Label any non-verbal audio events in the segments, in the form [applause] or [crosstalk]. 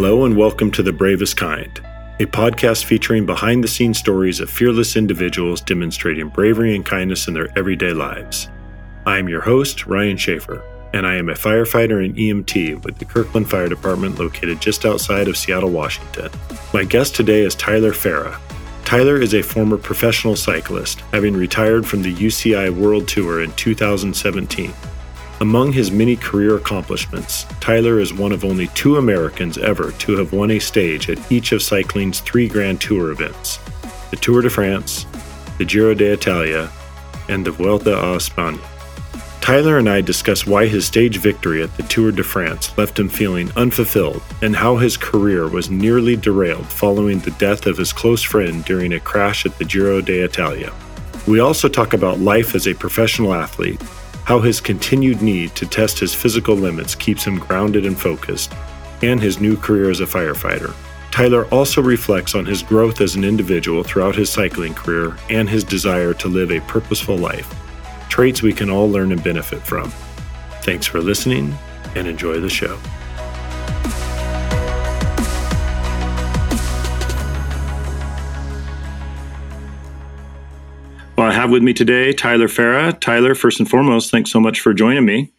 Hello, and welcome to The Bravest Kind, a podcast featuring behind the scenes stories of fearless individuals demonstrating bravery and kindness in their everyday lives. I am your host, Ryan Schaefer, and I am a firefighter and EMT with the Kirkland Fire Department located just outside of Seattle, Washington. My guest today is Tyler Farrar. Tyler is a former professional cyclist, having retired from the UCI World Tour in 2017. Among his many career accomplishments, Tyler is one of only two Americans ever to have won a stage at each of cycling's three Grand Tour events the Tour de France, the Giro d'Italia, and the Vuelta a España. Tyler and I discuss why his stage victory at the Tour de France left him feeling unfulfilled and how his career was nearly derailed following the death of his close friend during a crash at the Giro d'Italia. We also talk about life as a professional athlete how his continued need to test his physical limits keeps him grounded and focused, and his new career as a firefighter. Tyler also reflects on his growth as an individual throughout his cycling career and his desire to live a purposeful life, traits we can all learn and benefit from. Thanks for listening and enjoy the show. Have with me today Tyler Farrar. Tyler, first and foremost, thanks so much for joining me.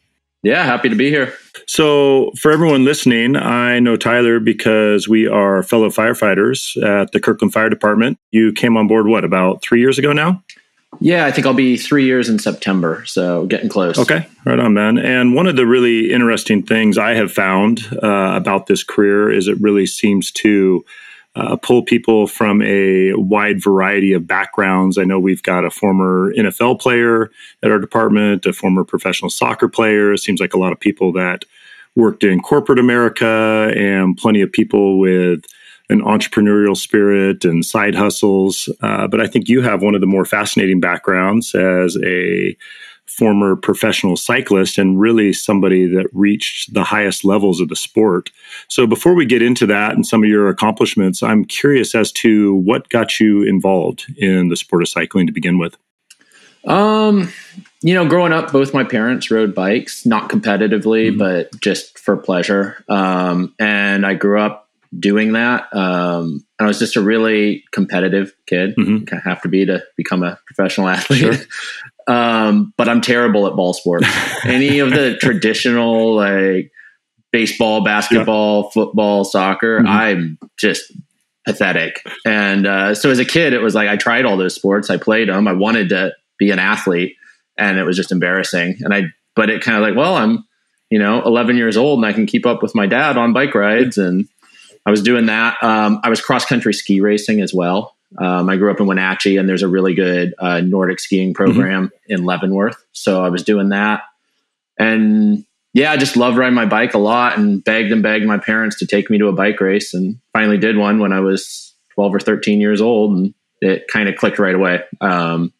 Yeah, happy to be here. So, for everyone listening, I know Tyler because we are fellow firefighters at the Kirkland Fire Department. You came on board, what, about three years ago now? Yeah, I think I'll be three years in September, so getting close. Okay, right on, man. And one of the really interesting things I have found uh, about this career is it really seems to uh, pull people from a wide variety of backgrounds. I know we've got a former NFL player at our department, a former professional soccer player. It seems like a lot of people that worked in corporate America, and plenty of people with an entrepreneurial spirit and side hustles. Uh, but I think you have one of the more fascinating backgrounds as a former professional cyclist and really somebody that reached the highest levels of the sport. So before we get into that and some of your accomplishments, I'm curious as to what got you involved in the sport of cycling to begin with. Um, you know, growing up, both my parents rode bikes, not competitively, mm-hmm. but just for pleasure. Um, and I grew up doing that. Um, and I was just a really competitive kid. Mm-hmm. Kind of have to be to become a professional [laughs] athlete. Sure. Um, but I'm terrible at ball sports. [laughs] Any of the traditional like baseball, basketball, yeah. football, soccer, mm-hmm. I'm just pathetic. And uh, so as a kid, it was like I tried all those sports. I played them. I wanted to be an athlete, and it was just embarrassing. And I, but it kind of like, well, I'm, you know, 11 years old, and I can keep up with my dad on bike rides, and I was doing that. Um, I was cross country ski racing as well. Um, I grew up in Wenatchee, and there's a really good uh, Nordic skiing program mm-hmm. in Leavenworth. So I was doing that, and yeah, I just loved riding my bike a lot, and begged and begged my parents to take me to a bike race, and finally did one when I was 12 or 13 years old, and it kind of clicked right away. Um,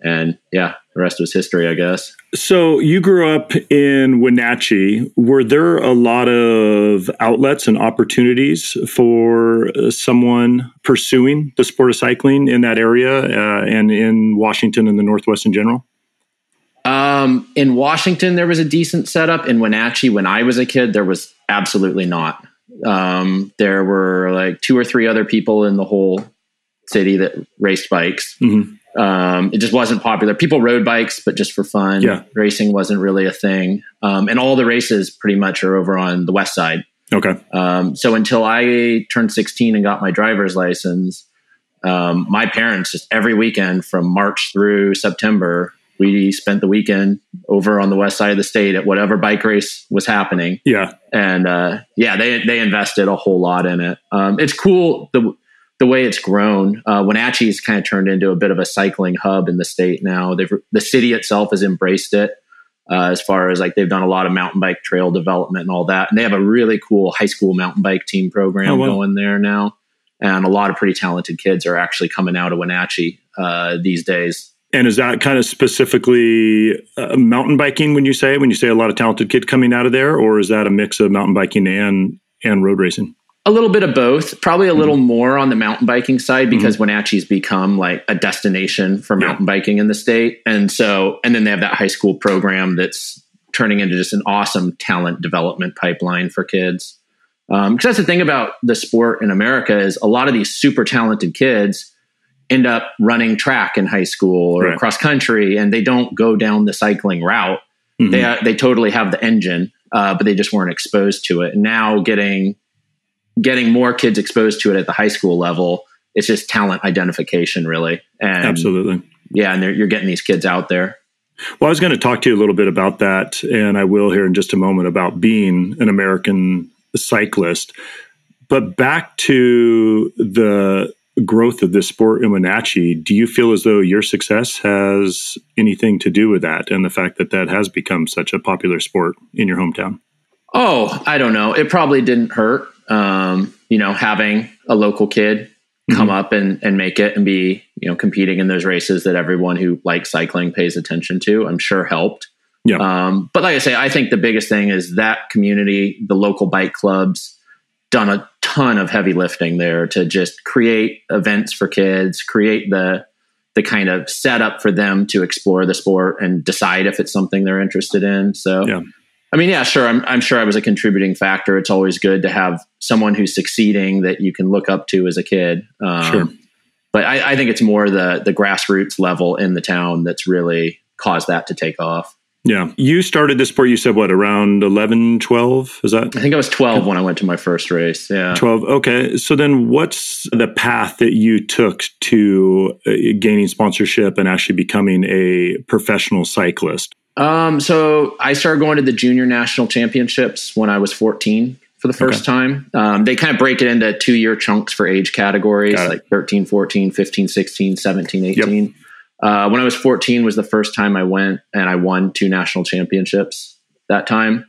and yeah, the rest was history, I guess. So you grew up in Wenatchee. Were there a lot of outlets and opportunities for uh, someone pursuing the sport of cycling in that area uh, and in Washington and the Northwest in general? Um, in Washington, there was a decent setup. In Wenatchee, when I was a kid, there was absolutely not. Um, there were like two or three other people in the whole city that raced bikes. Mm-hmm. Um, it just wasn't popular. People rode bikes, but just for fun. Yeah. Racing wasn't really a thing. Um, and all the races pretty much are over on the west side. Okay. Um, so until I turned 16 and got my driver's license, um, my parents just every weekend from March through September, we spent the weekend over on the west side of the state at whatever bike race was happening. Yeah. And uh, yeah, they they invested a whole lot in it. Um, it's cool. The the way it's grown, uh, Wenatchee's kind of turned into a bit of a cycling hub in the state now. They've, the city itself has embraced it uh, as far as like they've done a lot of mountain bike trail development and all that. And they have a really cool high school mountain bike team program oh, wow. going there now. And a lot of pretty talented kids are actually coming out of Wenatchee uh, these days. And is that kind of specifically uh, mountain biking when you say when you say a lot of talented kids coming out of there, or is that a mix of mountain biking and and road racing? A little bit of both, probably a little mm-hmm. more on the mountain biking side because mm-hmm. Wenatchee's become like a destination for mountain yeah. biking in the state. And so, and then they have that high school program that's turning into just an awesome talent development pipeline for kids. Because um, that's the thing about the sport in America is a lot of these super talented kids end up running track in high school or right. cross country, and they don't go down the cycling route. Mm-hmm. They they totally have the engine, uh, but they just weren't exposed to it. And now getting getting more kids exposed to it at the high school level, it's just talent identification, really. And Absolutely, yeah, and you're getting these kids out there. Well, I was going to talk to you a little bit about that, and I will here in just a moment about being an American cyclist. But back to the growth of this sport in Wenatchee, do you feel as though your success has anything to do with that and the fact that that has become such a popular sport in your hometown? Oh, I don't know. It probably didn't hurt. Um, you know, having a local kid come mm-hmm. up and, and make it and be, you know, competing in those races that everyone who likes cycling pays attention to, I'm sure helped. Yeah. Um, but like I say, I think the biggest thing is that community, the local bike clubs, done a ton of heavy lifting there to just create events for kids, create the the kind of setup for them to explore the sport and decide if it's something they're interested in. So, yeah. I mean, yeah, sure. I'm, I'm sure I was a contributing factor. It's always good to have someone who's succeeding that you can look up to as a kid. Um, sure. But I, I think it's more the the grassroots level in the town that's really caused that to take off. Yeah. You started this sport, you said what, around 11, 12? Is that? I think I was 12 when I went to my first race. Yeah. 12. Okay. So then what's the path that you took to uh, gaining sponsorship and actually becoming a professional cyclist? Um, so I started going to the junior national championships when I was 14 for the first okay. time. Um, they kind of break it into two year chunks for age categories like 13, 14, 15, 16, 17, 18. Yep. Uh, when I was 14 was the first time I went and I won two national championships that time,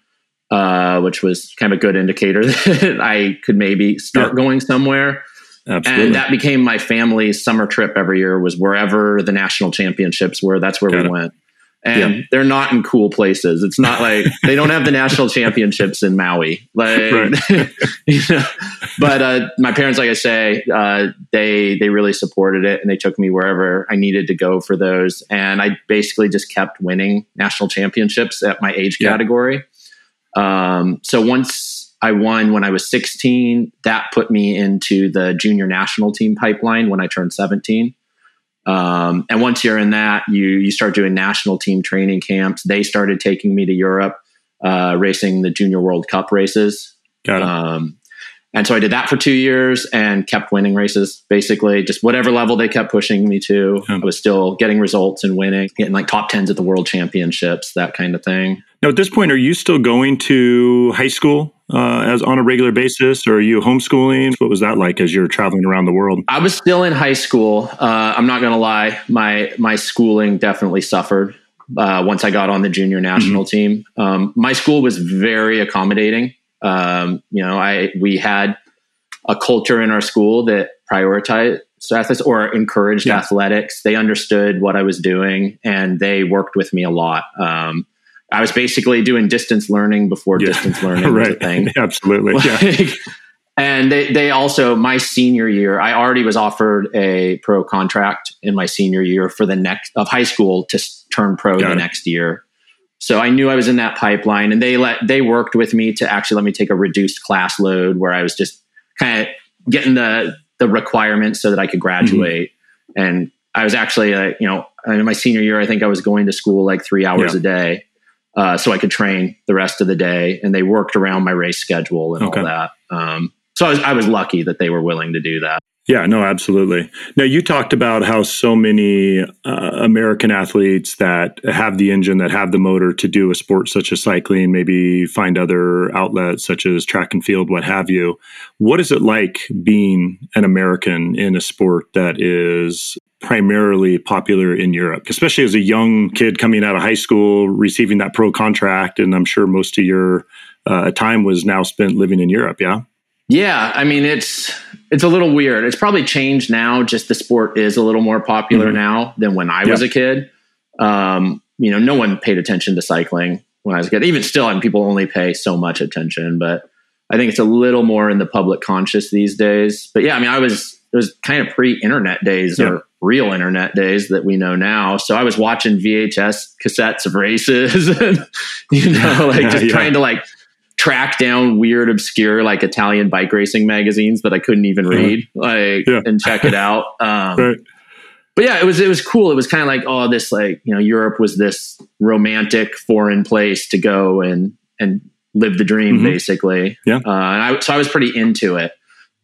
uh, which was kind of a good indicator [laughs] that I could maybe start yeah. going somewhere. Absolutely. And that became my family's summer trip every year was wherever the national championships were. That's where Got we it. went and yeah. they're not in cool places. It's not like [laughs] they don't have the national championships in Maui. Like, [laughs] you know, but uh, my parents, like I say, uh, they they really supported it, and they took me wherever I needed to go for those. And I basically just kept winning national championships at my age yeah. category. Um, so once I won when I was 16, that put me into the junior national team pipeline when I turned 17. Um, and once you're in that, you you start doing national team training camps. They started taking me to Europe, uh, racing the Junior World Cup races. Got it. Um, and so I did that for two years and kept winning races. Basically, just whatever level they kept pushing me to, I was still getting results and winning, getting like top tens at the World Championships, that kind of thing. Now, at this point, are you still going to high school uh, as on a regular basis, or are you homeschooling? What was that like as you're traveling around the world? I was still in high school. Uh, I'm not going to lie, my my schooling definitely suffered uh, once I got on the junior national mm-hmm. team. Um, my school was very accommodating. Um, you know, I we had a culture in our school that prioritized athletes or encouraged yeah. athletics. They understood what I was doing and they worked with me a lot. Um, I was basically doing distance learning before yeah. distance [laughs] learning right. was a thing. [laughs] Absolutely. [laughs] Like, yeah. and they, they also, my senior year, I already was offered a pro contract in my senior year for the next of high school to turn pro Got the it. next year. So I knew I was in that pipeline and they let, they worked with me to actually let me take a reduced class load where I was just kind of getting the, the requirements so that I could graduate. Mm-hmm. And I was actually, uh, you know, in my senior year, I think I was going to school like three hours yeah. a day uh, so I could train the rest of the day. And they worked around my race schedule and okay. all that. Um, so I was, I was lucky that they were willing to do that. Yeah, no, absolutely. Now, you talked about how so many uh, American athletes that have the engine, that have the motor to do a sport such as cycling, maybe find other outlets such as track and field, what have you. What is it like being an American in a sport that is primarily popular in Europe, especially as a young kid coming out of high school, receiving that pro contract? And I'm sure most of your uh, time was now spent living in Europe, yeah? Yeah, I mean it's it's a little weird. It's probably changed now. Just the sport is a little more popular mm-hmm. now than when I was a kid. Um, you know, no one paid attention to cycling when I was a kid. Even still, I mean, people only pay so much attention. But I think it's a little more in the public conscious these days. But yeah, I mean, I was it was kind of pre-internet days yeah. or real internet days that we know now. So I was watching VHS cassettes of races, [laughs] and you know, [laughs] like just yeah. trying to like track down weird, obscure, like Italian bike racing magazines that I couldn't even read, like, yeah. and check it out. [laughs] Um, right. But yeah, it was it was cool. It was kind of like oh, this like you know Europe was this romantic foreign place to go and and live the dream mm-hmm. basically. Yeah. Uh, and I, so I was pretty into it.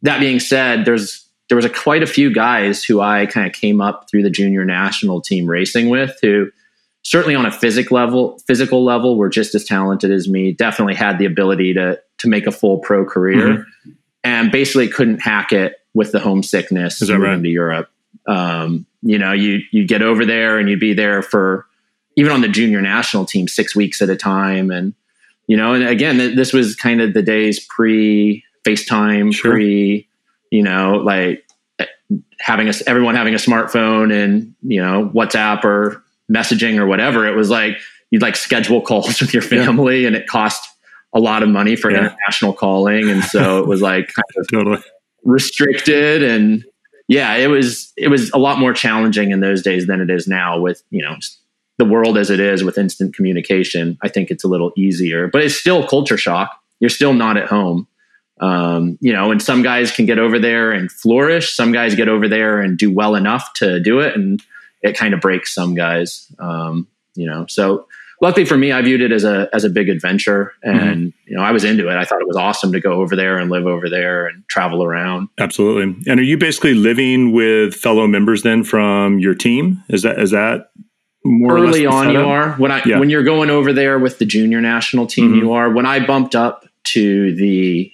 That being said, there's there was a, quite a few guys who I kind of came up through the junior national team racing with who certainly on a physical level, physical level, were just as talented as me. Definitely had the ability to to make a full pro career, mm-hmm. and basically couldn't hack it with the homesickness moving right? to Europe. Um, you know, you you get over there and you'd be there for even on the junior national team six weeks at a time, and you know, and again, this was kind of the days pre FaceTime, sure. pre, you know, like having a, everyone having a smartphone and you know WhatsApp or messaging or whatever, it was like you'd like schedule calls [laughs] with your family yeah. and it cost a lot of money for yeah. international calling. And so it was like kind [laughs] of totally. restricted and yeah, it was it was a lot more challenging in those days than it is now with, you know, the world as it is with instant communication. I think it's a little easier, but it's still culture shock. You're still not at home. Um, you know, and some guys can get over there and flourish. Some guys get over there and do well enough to do it. And it kind of breaks some guys. Um, you know, so luckily for me, I viewed it as a as a big adventure, and mm-hmm. you know, I was into it. I thought it was awesome to go over there and live over there and travel around. Absolutely. And are you basically living with fellow members then from your team? Is that is that more early on? You are when I yeah. when you're going over there with the junior national team. Mm-hmm. You are when I bumped up to the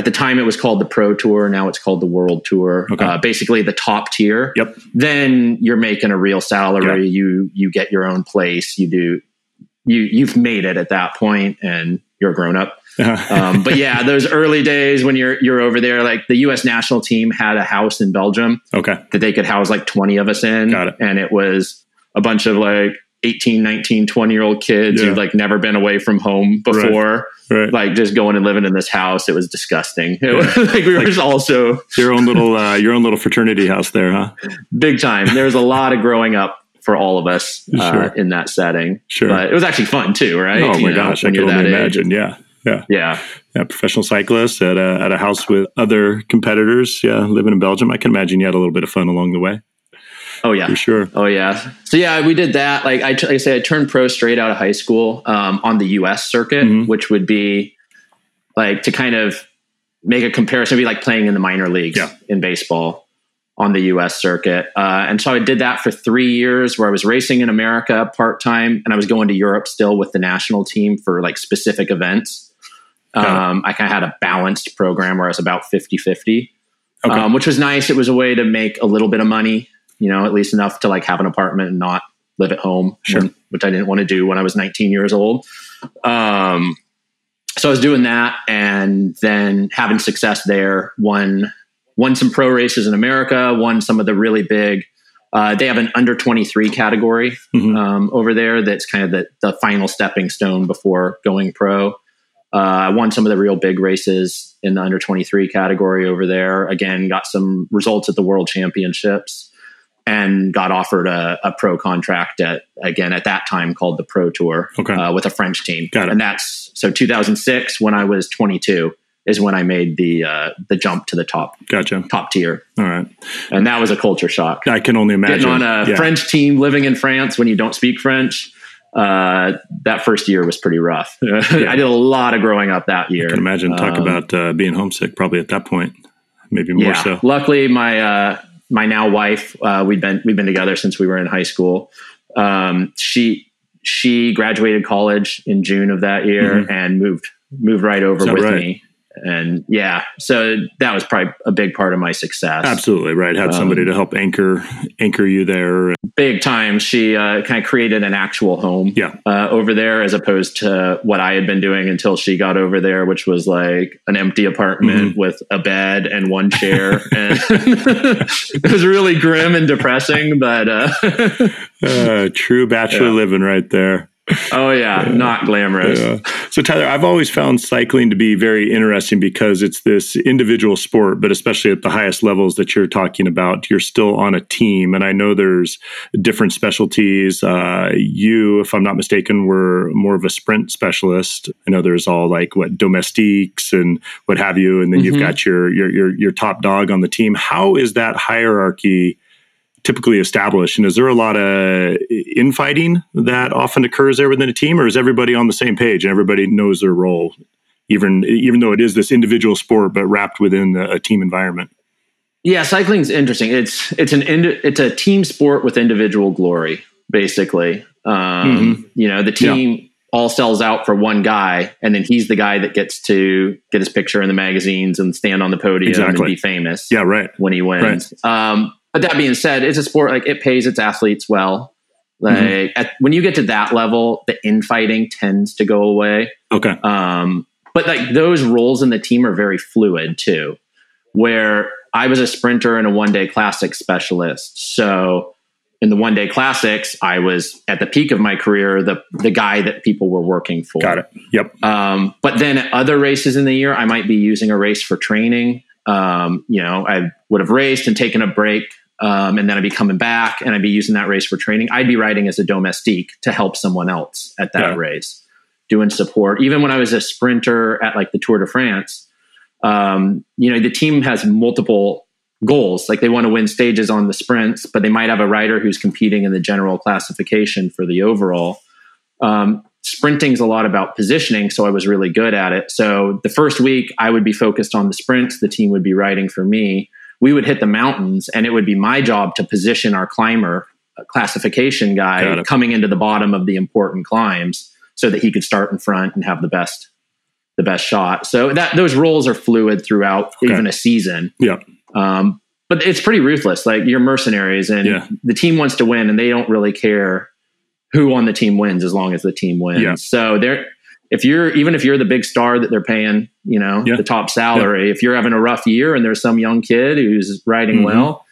at the time it was called the pro tour. Now it's called the world tour. Okay. uh, basically the top tier. Yep. Then you're making a real salary. Yep. you you get your own place. You do you you've made it at that point and you're a grown up. [laughs] Um, but yeah those early days when you're you're over there like the us national team had a house in belgium okay. that they could house like 20 of us in. Got it. and it was a bunch of like 18 19 20 year old kids yeah. who've like never been away from home before. Right right. like just going and living in this house. It was disgusting. [laughs] It was, like we were just also your own little uh, your own little fraternity house there, huh? Big time. There was a lot of growing up for all of us uh, sure. in that setting. Sure, but it was actually fun too, right? Oh my you gosh, know, I can only imagine. Age. Yeah. Yeah. Yeah. Yeah. Professional cyclist at a, at a house with other competitors. Yeah. Living in Belgium. I can imagine you had a little bit of fun along the way. Oh yeah, for sure. Oh yeah. So yeah, we did that. Like I, like I say, I turned pro straight out of high school um, on the U.S. circuit, mm-hmm. which would be like to kind of make a comparison, be like playing in the minor leagues yeah. in baseball on the U.S. circuit. Uh, and so I did that for three years, where I was racing in America part time, and I was going to Europe still with the national team for like specific events. Um, I kind of had a balanced program where I was about 50 50, okay. um, which was nice. It was a way to make a little bit of money you know, at least enough to like have an apartment and not live at home, sure. when, which I didn't want to do when I was 19 years old. Um, so I was doing that and then having success there. Won won some pro races in America. Won some of the really big. Uh, they have an under 23 category mm-hmm. um, over there. That's kind of the, the final stepping stone before going pro. Uh, I won some of the real big races in the under 23 category over there. Again, got some results at the world championships and got offered a, a, pro contract at again at that time called the Pro Tour okay. uh, with a French team. Got it. And that's so 2006 when I was 22 is when I made the uh, the jump to the top. Gotcha. Top tier. All right. And that was a culture shock. I can only imagine getting on a yeah. French team, living in France when you don't speak French. Uh, that first year was pretty rough. [laughs] yeah. I did a lot of growing up that year. I can imagine. Talk um, about uh, being homesick, probably at that point, maybe more yeah. so. Luckily, my uh, my now wife, uh, we've been we've been together since we were in high school. Um, she she graduated college in June of that year mm-hmm. and moved moved right over with right? me and yeah, so that was probably a big part of my success. Absolutely right. Had somebody um, to help anchor anchor you there. Big time. She uh, kind of created an actual home. Yeah. Uh, over there, as opposed to what I had been doing until she got over there, which was like an empty apartment mm-hmm. with a bed and one [laughs] chair, and [laughs] it was really grim and depressing. But uh, [laughs] uh true bachelor yeah. living right there. Oh yeah, not glamorous. Yeah. So Tyler, I've always found cycling to be very interesting because it's this individual sport, but especially at the highest levels that you're talking about, you're still on a team. And I know there's different specialties. Uh, you, if I'm not mistaken, were more of a sprint specialist. I know there's all like what domestiques and what have you, and then mm-hmm. you've got your, your your your top dog on the team. How is that hierarchy? Typically established? And is there a lot of infighting that often occurs there within a team, or is everybody on the same page and everybody knows their role, even even though it is this individual sport but wrapped within a team environment? Yeah, cycling is interesting. It's it's an it's a team sport with individual glory, basically. Um, mm-hmm. You know, the team. Yeah. All sells out for one guy, and then he's the guy that gets to get his picture in the magazines and stand on the podium exactly. and be famous. Yeah, right. When he wins, right. um, but that being said, it's a sport like it pays its athletes well. Like mm-hmm. at, when you get to that level, the infighting tends to go away. Okay. Um, but like those roles in the team are very fluid too. Where I was a sprinter and a one day classic specialist. So in the one day classics, I was at the peak of my career, the the guy that people were working for. Got it. Yep. Um, but then at other races in the year, I might be using a race for training. Um, you know, I would have raced and taken a break um, and then I'd be coming back and I'd be using that race for training. I'd be riding as a domestique to help someone else at that yeah. race, doing support. Even when I was a sprinter at like the Tour de France, um, you know, the team has multiple goals. Like they want to win stages on the sprints, but they might have a rider who's competing in the general classification for the overall. Um, sprinting's a lot about positioning, so I was really good at it. So the first week I would be focused on the sprints, the team would be riding for me we would hit the mountains and it would be my job to position our climber classification guy coming into the bottom of the important climbs so that he could start in front and have the best the best shot so that those roles are fluid throughout okay. even a season yeah um, but it's pretty ruthless like you're mercenaries and yeah. the team wants to win and they don't really care who on the team wins as long as the team wins yeah. so they're if you're even if you're the big star that they're paying, you know, yeah. the top salary, yeah. if you're having a rough year and there's some young kid who's riding mm-hmm. well,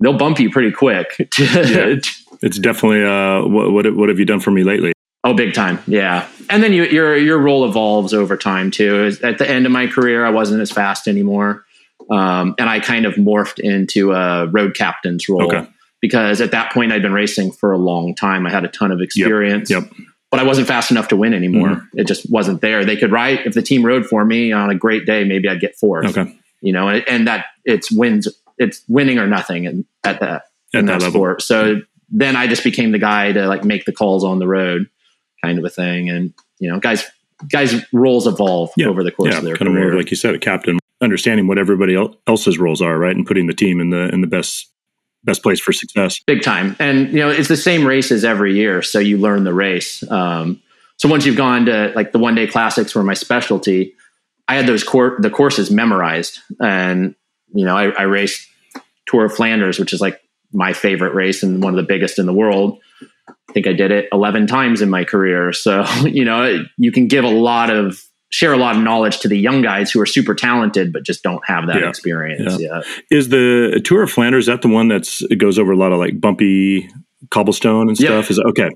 they'll bump you pretty quick. [laughs] yeah. It's definitely uh, what, what what have you done for me lately? Oh, big time, yeah. And then you, your your role evolves over time too. At the end of my career, I wasn't as fast anymore, um, and I kind of morphed into a road captain's role. Okay. Because at that point, I'd been racing for a long time. I had a ton of experience. Yep. yep but I wasn't fast enough to win anymore. Mm-hmm. It just wasn't there. They could ride if the team rode for me on a great day, maybe I'd get fourth. Okay. You know, and, and that it's wins, it's winning or nothing and at that at in that, that sport. So then I just became the guy to like make the calls on the road, kind of a thing. And you know, guys, guys' roles evolve yeah. over the course yeah, of their kind career. of more like you said, a captain understanding what everybody else's roles are, right, and putting the team in the in the best best place for success. Big time. And you know, it's the same races every year, so you learn the race. Um, so once you've gone to like the one day classics were my specialty, I had those cor- the courses memorized, and you know, I, I raced Tour of Flanders, which is like my favorite race and one of the biggest in the world. I think I did it 11 times in my career. So, [laughs] you know, you can give a lot of share a lot of knowledge to the young guys who are super talented but just don't have that yeah. experience yeah. yet. Is the Tour of Flanders that the one that's it goes over a lot of like bumpy cobblestone and stuff? Yep. Is it, okay.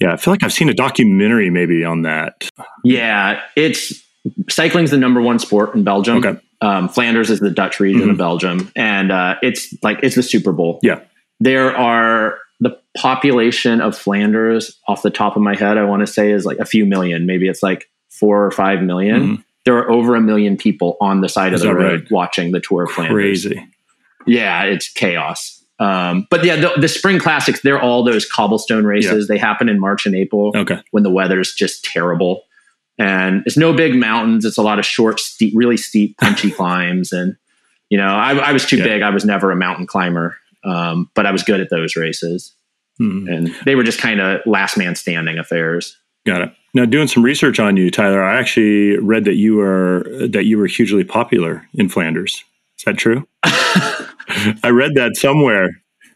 Yeah, I feel like I've seen a documentary maybe on that. Yeah, it's cycling's the number one sport in Belgium. Okay. Um, Flanders is the Dutch region mm-hmm. of Belgium, and uh, it's like it's the Super Bowl. Yeah, there are the population of Flanders off the top of my head. I want to say is like a few million. Maybe it's like four or five million. Mm-hmm. There are over a million people on the side Is of the road right? watching the Tour of Flanders. Crazy. Yeah, it's chaos. Um, but yeah, the, the, spring classics, they're all those cobblestone races. Yeah. They happen in March and April okay. when the weather's just terrible. And it's no big mountains. It's a lot of short, steep, really steep, punchy [laughs] climbs. And, you know, I, I was too yeah. big. I was never a mountain climber, um, but I was good at those races. Hmm. And they were just kind of last man standing affairs. Got it. Now, doing some research on you, Tyler, I actually read that you are that you were hugely popular in Flanders. Is that true? [laughs] I read that somewhere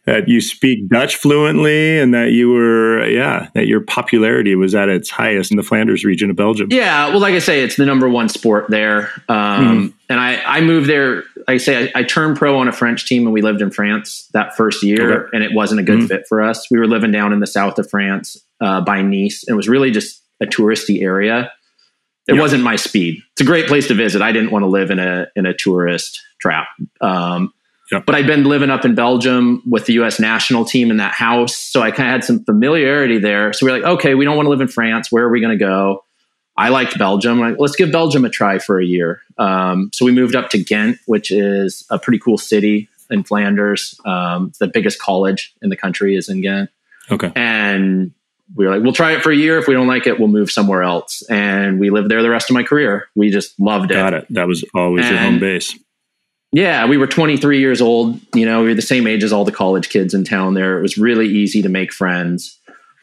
that you speak Dutch fluently and that you were, yeah, that your popularity was at its highest in the Flanders region of Belgium. Yeah, well, like I say, it's the number one sport there. Um, mm. And I, I moved there I say, I, I, turned pro on a French team and we lived in France that first year, okay. and it wasn't a good mm-hmm. fit for us. We were living down in the south of France uh, by Nice. And it was really just a touristy area. It wasn't my speed. It's a great place to visit. I didn't want to live in a in a tourist trap. Um. But I'd been living up in Belgium with the U.S. national team in that house, so I kind of had some familiarity there. So we are like, okay, we don't want to live in France. Where are we going to go? I liked Belgium. Like, let's give Belgium a try for a year. Um, so we moved up to Ghent, which is a pretty cool city in Flanders. Um, the biggest college in the country is in Ghent. Okay. And we were like, we'll try it for a year. If we don't like it, we'll move somewhere else. And we lived there the rest of my career. We just loved it. Got it. That was always and, your home base. Yeah, we were 23 years old. You know, we were the same age as all the college kids in town there. It was really easy to make friends.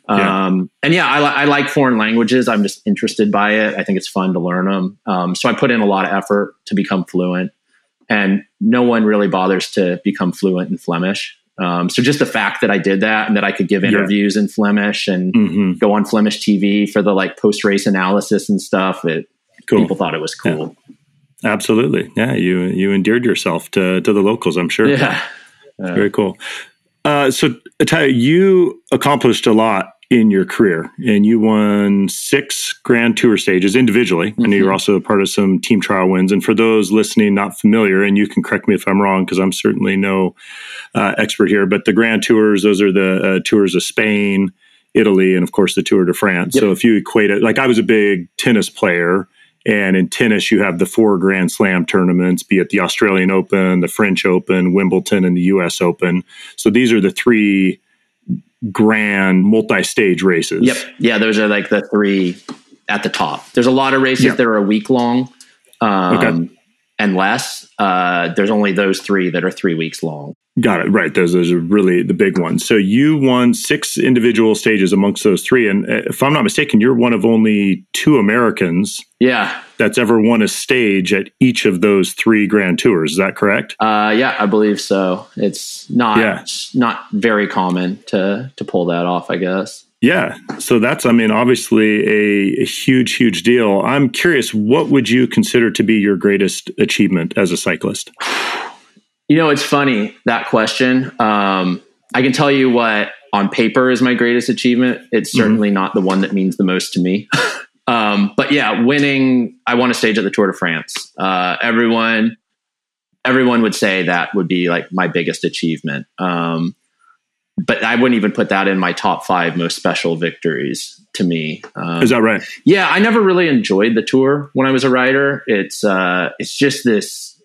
Yeah. Um, and yeah, I, I, like foreign languages. I'm just interested by it. I think it's fun to learn them. Um, so I put in a lot of effort to become fluent. And no one really bothers to become fluent in Flemish. Um, so just the fact that I did that and that I could give interviews yeah. in Flemish and mm-hmm. go on Flemish TV for the like post race analysis and stuff, it cool. people thought it was cool. Yeah. Absolutely, yeah. You you endeared yourself to to the locals. I'm sure. Yeah, uh, very cool. Uh, so, Tyler, you accomplished a lot in your career and you won six grand tour stages individually mm-hmm. and you're also a part of some team trial wins and for those listening not familiar and you can correct me if i'm wrong because i'm certainly no uh, expert here but the grand tours those are the uh, tours of spain italy and of course the tour de france yep. so if you equate it like i was a big tennis player and in tennis, you have the four Grand Slam tournaments, be it the Australian Open, the French Open, Wimbledon, and the US Open. So these are the three grand multi-stage races. Yep. Yeah, those are like the three at the top. There's a lot of races yep. that are a week long. Um, okay. And less. Uh, there's only those three that are three weeks long. Got it. Right. Those, those are really the big ones. So you won six individual stages amongst those three. And uh, if I'm not mistaken, you're one of only two Americans. Yeah. That's ever won a stage at each of those three grand tours. Is that correct? Uh, yeah, I believe so. It's not, yeah. not very common to, to pull that off, I guess. Yeah. So that's, I mean, obviously a, a, huge, huge deal. I'm curious, what would you consider to be your greatest achievement as a cyclist? You know, it's funny that question. Um, I can tell you what on paper is my greatest achievement. It's mm-hmm. certainly mm-hmm. not the one that means the most to me. [laughs] um, but yeah, winning, I won a stage at the Tour de France. Uh, everyone, everyone would say that would be like my biggest achievement. Um, but I wouldn't even put that in my top five most special victories to me. Um, Is that right? Yeah, I never really enjoyed the tour when I was a rider. It's uh, it's just this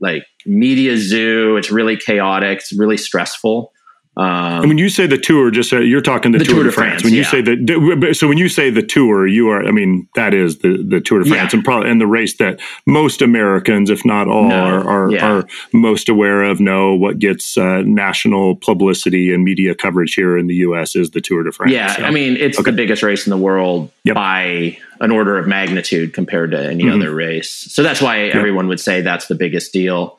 like media zoo. It's really chaotic. It's really stressful. Um, and when you say the tour, just uh, you're talking the, the Tour, Tour, de France. France when yeah. you say the so when you say the tour, you are. I mean, that is the the Tour de France, yeah. and probably and the race that most Americans, if not all, no. are are, yeah. are, most aware of. Know what gets uh, national publicity and media coverage here in the U.S. is the Tour de France. Yeah, so, I mean, it's okay. the biggest race in the world yep. by an order of magnitude compared to any mm-hmm. other race. So that's why yep. everyone would say that's the biggest deal.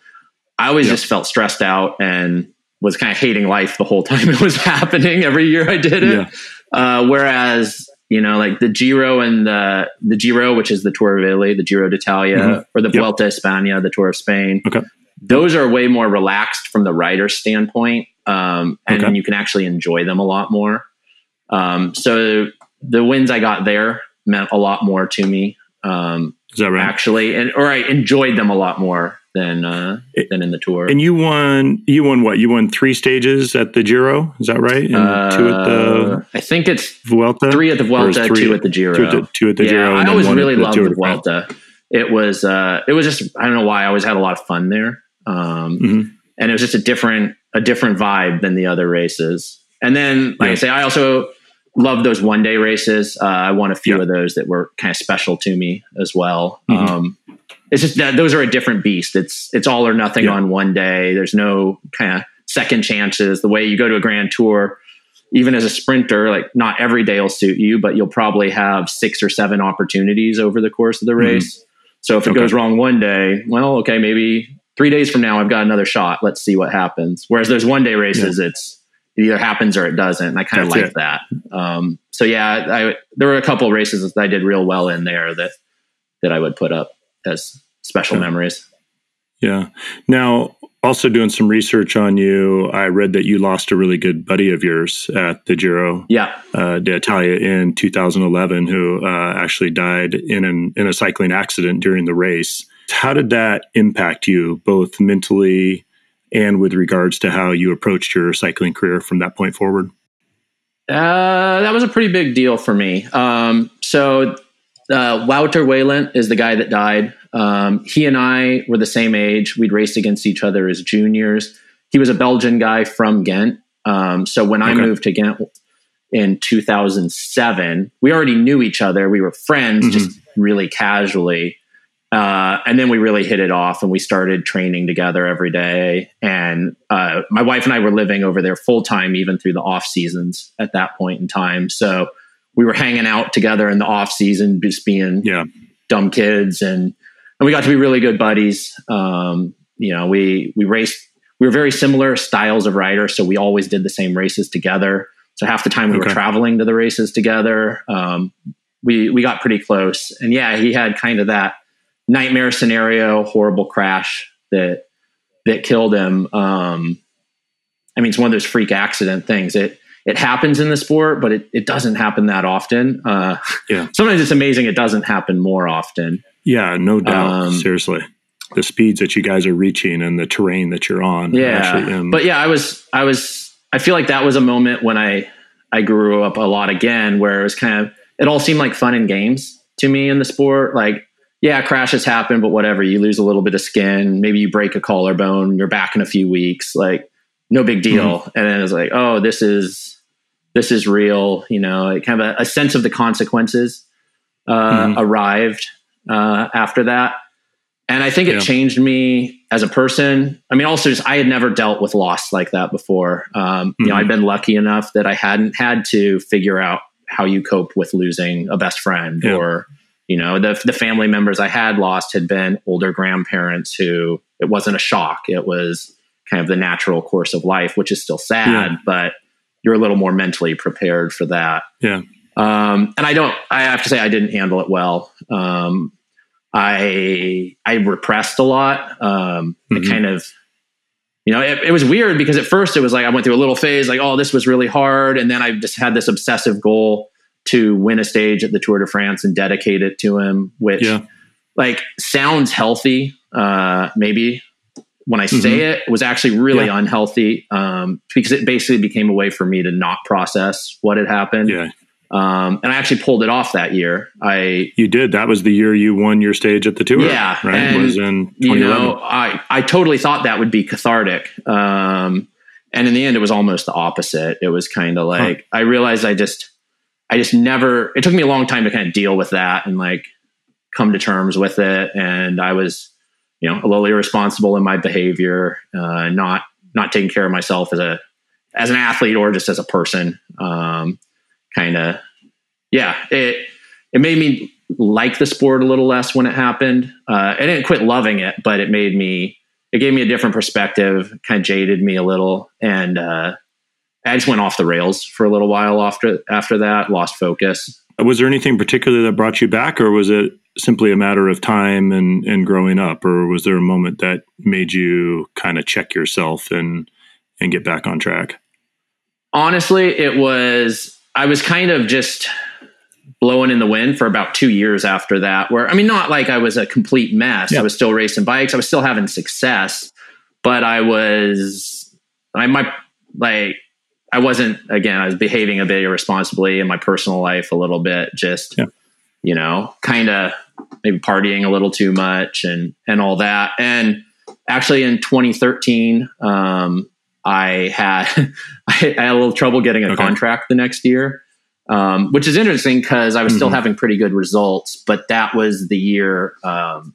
I always yep. just felt stressed out and was kind of hating life the whole time [laughs] it was happening. Every year I did it. Yeah. Uh, whereas you know, like the Giro and the the Giro, which is the Tour of Italy, the Giro d'Italia, mm-hmm. or the yep. Vuelta España, the Tour of Spain. Okay. Those are way more relaxed from the rider standpoint, um, and okay. you can actually enjoy them a lot more. Um, so the wins I got there meant a lot more to me. Um, is that right? Actually, and or I enjoyed them a lot more than uh, than in the tour. And you won you won what? You won three stages at the Giro. Is that right? And uh, two at the I think it's Vuelta. Three at the Vuelta, three, two at the Giro. Two at the, two at the yeah, Giro. I always really loved the, the Vuelta. It was uh, it was just I don't know why I always had a lot of fun there. Um, mm-hmm. and it was just a different a different vibe than the other races. And then like yeah. I say, I also love those one day races. Uh, I won a few yeah. of those that were kind of special to me as well. Mm-hmm. Um, it's just that those are a different beast. It's it's all or nothing yeah. on one day. There's no kind of second chances. The way you go to a grand tour, even as a sprinter, like not every day will suit you, but you'll probably have six or seven opportunities over the course of the mm-hmm. race. Mm-hmm. So if it okay. goes wrong one day, well, okay, maybe three days from now I've got another shot. Let's see what happens. Whereas those one day races, yeah. it's it either happens or it doesn't. And I kind of like it. that. Um, so yeah, I, there were a couple races that I did real well in there that that I would put up as special yeah. memories. Yeah. Now, also doing some research on you, I read that you lost a really good buddy of yours at the Giro yeah. uh, d'Italia in 2011, who uh, actually died in an in a cycling accident during the race. How did that impact you, both mentally and with regards to how you approached your cycling career from that point forward? Uh, that was a pretty big deal for me. Um, so, uh, Wouter Weylandt is the guy that died. Um, he and I were the same age. We'd raced against each other as juniors. He was a Belgian guy from Ghent. Um, so when I moved to Ghent in 2007, we already knew each other. We were friends, mm-hmm. just really casually. Uh, and then we really hit it off and we started training together every day. And uh, my wife and I were living over there full time, even through the off seasons at that point in time. So we were hanging out together in the off season, just being yeah. dumb kids. And, and we got to be really good buddies. Um, you know, we, we raced, we were very similar styles of riders. So we always did the same races together. So half the time we okay. were traveling to the races together. Um, we, we got pretty close. And yeah, he had kind of that, nightmare scenario, horrible crash that that killed him. Um, I mean, it's one of those freak accident things. It it happens in the sport, but it, it doesn't happen that often. Uh, yeah. [laughs] Sometimes it's amazing it doesn't happen more often. Yeah, no doubt. Um, Seriously, the speeds that you guys are reaching and the terrain that you're on. Yeah, but yeah, I was I was I feel like that was a moment when I I grew up a lot again, where it was kind of it all seemed like fun and games to me in the sport. Like yeah, crashes happen, but whatever. You lose a little bit of skin. Maybe you break a collarbone. You're back in a few weeks. Like, no big deal. Mm-hmm. And then it's like, oh, this is this is real. You know, kind of a, a sense of the consequences uh, mm-hmm. arrived uh, after that. And I think it yeah. changed me as a person. I mean, also just I had never dealt with loss like that before. Um, mm-hmm. You know, I'd mm-hmm. been lucky enough that I hadn't had to figure out how you cope with losing a best friend yeah. or you know the, the family members i had lost had been older grandparents who it wasn't a shock it was kind of the natural course of life which is still sad yeah. but you're a little more mentally prepared for that yeah um, and i don't i have to say i didn't handle it well um, i i repressed a lot um, mm-hmm. kind of you know, it, it, was weird because at first it was like I went through a little phase, like, oh, this was really hard. And then I just had this obsessive goal to win a stage at the Tour de France and dedicate it to him, which yeah. like sounds healthy. Uh, maybe when I say mm-hmm. it, was actually really yeah. unhealthy um, because it basically became a way for me to not process what had happened. Yeah. Um, and I actually pulled it off that year. I you did. That was the year you won your stage at the tour. Yeah, right. And, was in you know I I totally thought that would be cathartic. Um, and in the end, it was almost the opposite. It was kind of like huh. I realized I just I just never, it took me a long time to kind of deal with that and like come to terms with it. And I was, you know, a little irresponsible in my behavior, uh, not, not taking care of myself as a, as an athlete or just as a person. Um, kind of, yeah, it, it made me like the sport a little less when it happened. Uh, I didn't quit loving it, but it made me, it gave me a different perspective, kind of jaded me a little. And, uh, I just went off the rails for a little while after after that, lost focus. Was there anything particular that brought you back, or was it simply a matter of time and, and growing up, or was there a moment that made you kind of check yourself and and get back on track? Honestly, it was I was kind of just blowing in the wind for about two years after that. Where I mean, not like I was a complete mess. I was still racing bikes. I was still having success, but I was I might like I wasn't again, I was behaving a bit irresponsibly in my personal life a little bit, just yeah. You know, kind of maybe partying a little too much and and all that. And actually in 2013, um, I had [laughs] I had a little trouble getting a okay. contract the next year. Um, which is interesting because I was mm-hmm. still having pretty good results, but that was the year um,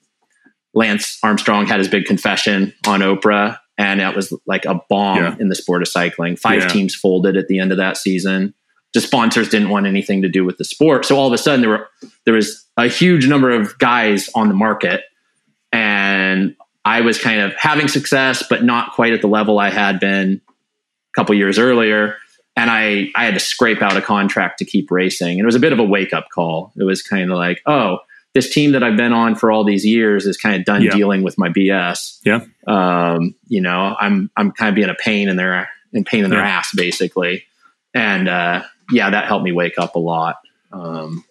Lance Armstrong had his big confession on Oprah, and it was like a bomb yeah. in the sport of cycling. Five yeah. teams folded at the end of that season. The sponsors didn't want anything to do with the sport, so all of a sudden there were there was a huge number of guys on the market, and I was kind of having success, but not quite at the level I had been a couple years earlier. And I I had to scrape out a contract to keep racing, and it was a bit of a wake up call. It was kind of like, oh, this team that I've been on for all these years is kind of done Yeah. dealing with my BS. Yeah. Um, you know, I'm I'm kind of being a pain in their in pain in their Yeah. ass basically. And uh, yeah, that helped me wake up a lot. Um,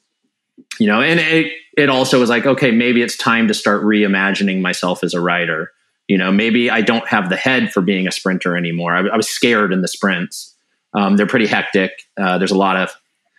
you know, and it it also was like, okay, maybe it's time to start reimagining myself as a rider. You know, maybe I don't have the head for being a sprinter anymore. I, I was scared in the sprints. Um, they're pretty hectic. Uh, there's a lot of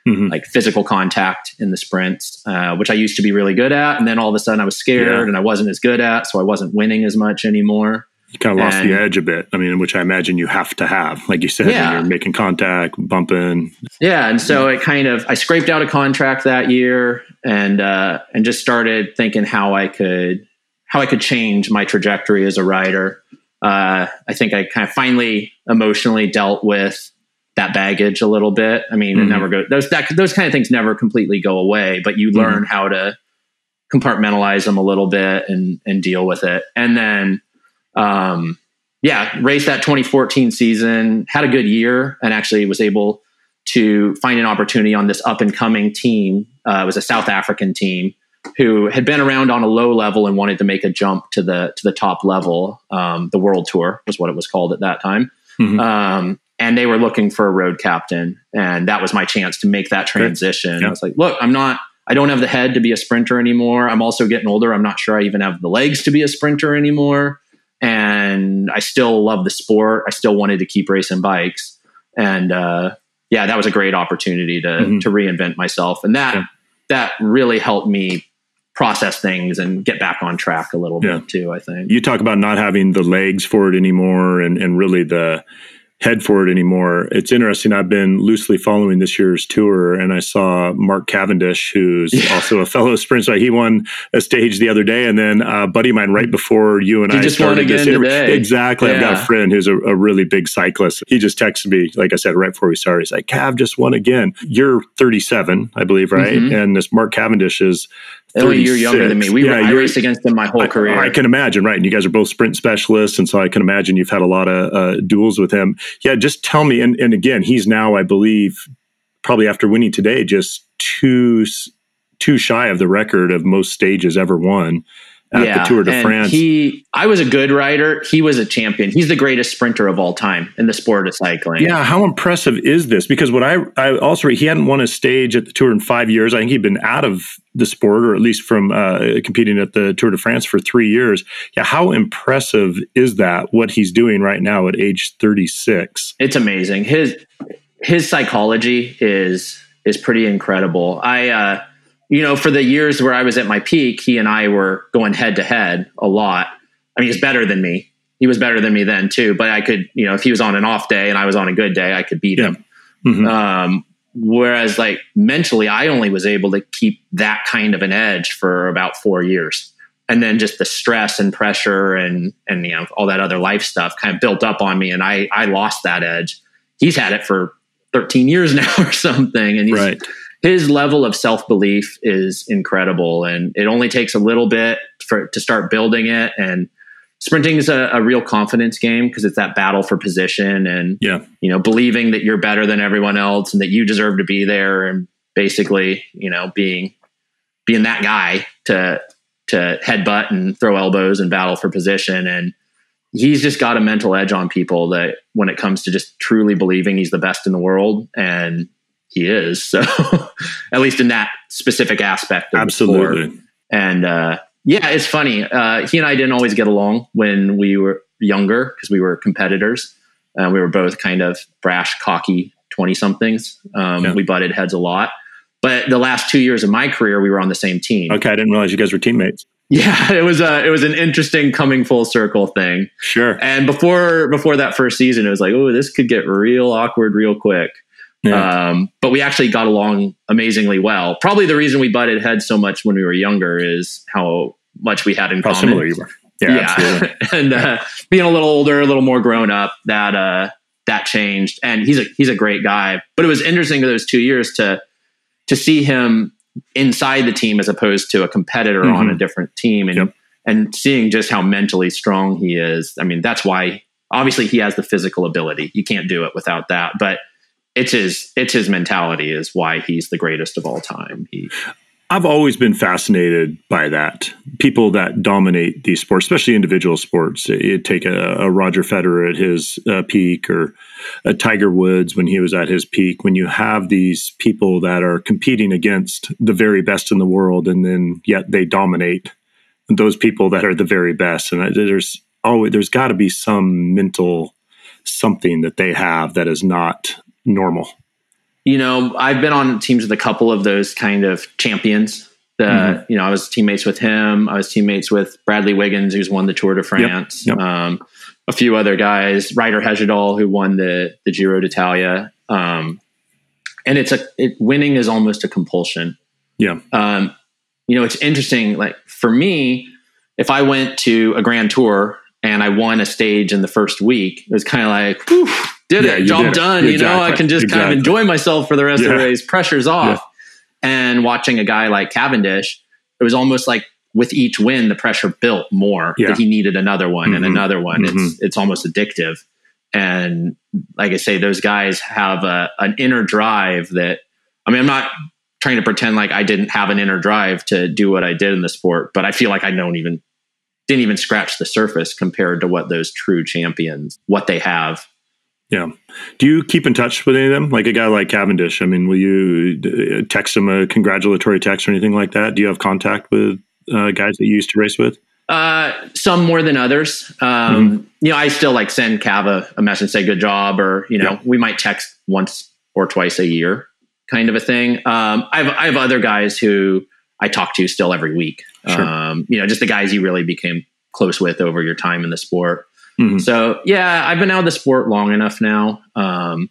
Mhm. like physical contact in the sprints, uh, which I used to be really good at, and then all of a sudden I was scared Yeah. and I wasn't as good at, so I wasn't winning as much anymore. You kind of lost And- the edge a bit. I mean, which I imagine you have to have, like you said, Yeah. when you're making contact, bumping. Yeah, and so it kind of I scraped out a contract that year and uh, and just started thinking how I could how I could change my trajectory as a rider. Uh, I think I kind of finally emotionally dealt with that baggage a little bit. I mean, it Mhm. never go those that, those kind of things never completely go away, but you learn how to compartmentalize them a little bit and and deal with it. And then um yeah, raced that 2014 season, had a good year and actually was able to find an opportunity on this up and coming team. Uh, it was a South African team who had been around on a low level and wanted to make a jump to the to the top level. Um, the World Tour was what it was called at that time, Mhm. um, and they were looking for a road captain, and that was my chance to make that transition. Yeah. I was like, look, I'm not. I don't have the head to be a sprinter anymore. I'm also getting older. I'm not sure I even have the legs to be a sprinter anymore. And I still love the sport. I still wanted to keep racing bikes. And uh, yeah, that was a great opportunity to Mhm. to reinvent myself, and that Yeah. that really helped me process things and get back on track a little Yeah. bit too. I think. You talk about not having the legs for it anymore and, and really the head for it anymore. It's interesting. I've been loosely following this year's tour and I saw Mark Cavendish, who's Yeah. also a fellow sprinter. He won a stage the other day and then a buddy of mine right before you and He I just started this interview. today. Exactly. I've got a friend who's a, a really big cyclist. He just texted me, like I said, right before we started. He's like, Cav just won again. You're 37, I believe, right? Mhm. And this Mark Cavendish is Only you're younger than me. We Yeah, I raced against him my whole I- career. I, can imagine, right? And you guys are both sprint specialists, and so I can imagine you've had a lot of uh, duels with him. Yeah, just tell me. And, and again, he's now, I believe, probably after winning today, just two too shy of the record of most stages ever won at the Tour de and France. He, I was a good rider. He was a champion. He's the greatest sprinter of all time in the sport of cycling. yeah, how impressive is this? Because what I I also he hadn't won a stage at the Tour in five years. I think he'd been out of the sport, or at least from uh, competing at the Tour de France for three years. Yeah, how impressive is that? What he's doing right now at age thirty six? it's amazing. His his psychology is is pretty incredible. I uh you know, for the years where I was at my peak, he and I were going head to head a lot. I mean, he's better than me. He was better than me then too, but I could, you know, if he was on an off day and I was on a good day, I could beat Yeah. him. Mhm. Um, whereas like mentally, I only was able to keep that kind of an edge for about four years. And then just the stress and pressure and, and, you know, all that other life stuff kind of built up on me. And I, I lost that edge. He's had it for 13 years [laughs] now or something. And he's, Right. His level of self belief is incredible, and it only takes a little bit for to start building it. And sprinting is a, a real confidence game because it's that battle for position, and Yeah. you know, believing that you're better than everyone else and that you deserve to be there, and basically, you know, being being that guy to to headbutt and throw elbows and battle for position and he's just got a mental edge on people that when it comes to just truly believing he's the best in the world and he is so [laughs] at least in that specific aspect of. Absolutely. and uh, yeah it's funny uh, he and i didn't always get along when we were younger because we were competitors uh, we were both kind of brash cocky 20 somethings um, Yeah. we butted heads a lot but the last two years of my career we were on the same team Okay, I didn't realize you guys were teammates. yeah [laughs] it was a it was an interesting coming full circle thing Sure. and before before that first season, it was like, oh, this could get real awkward real quick. Yeah. Um, but we actually got along amazingly well. Probably the reason we butted heads so much when we were younger is how much we had in How common. similar you were. Yeah, absolutely. [laughs] and uh, being a little older, a little more grown up, that uh, that changed. And he's a he's a great guy. But it was interesting those two years to to see him inside the team as opposed to a competitor on Mhm. a different team, and Yep. and seeing just how mentally strong he is. I mean, that's why obviously he has the physical ability. You can't do it without that, but. It's his it's his mentality is why he's the greatest of all time. He I've always been fascinated by that. People that dominate these sports, especially individual sports. You take a, a, Roger Federer at his uh, peak or a Tiger Woods when he was at his peak. When you have these people that are competing against the very best in the world, and then yet they dominate those people that are the very best. And there's always there's got to be some mental something that they have that is not normal you know, I've been on teams with a couple of those kind of champions. That mm-hmm. you know, I was teammates with him. I was teammates with Bradley Wiggins, who's won the Tour de France. Yep. Yep. Um, a few other guys, Ryder Hesjedal, who won the the Giro d'Italia. Um, and it's a it, winning is almost a compulsion. Yeah. Um, you know, it's interesting. Like for me, if I went to a Grand Tour and I won a stage in the first week, it was kind of like, whew, did yeah, it, job did done. It. You exactly. know, I can just exactly. kind of enjoy myself for the rest yeah. of the race. Pressure's off. Yeah. And watching a guy like Cavendish, it was almost like with each win, the pressure built more that he needed another one mm-hmm. and another one. Mm-hmm. It's it's almost addictive. And like I say, those guys have a, an inner drive that I mean, I'm not trying to pretend like I didn't have an inner drive to do what I did in the sport, but I feel like I don't even didn't even scratch the surface compared to what those true champions what they have yeah. Do you keep in touch with any of them? Like a guy like Cavendish? I mean, will you uh, text him a congratulatory text or anything like that? Do you have contact with uh, guys that you used to race with? Uh, some more than others. Um, mm-hmm. You know, I still like send Cava a message, say good job, or you know, yeah. we might text once or twice a year, kind of a thing. Um, I have I have other guys who I talk to still every week. Sure. Um, you know, just the guys you really became close with over your time in the sport. Mm-hmm. So yeah, I've been out of the sport long enough now. Um,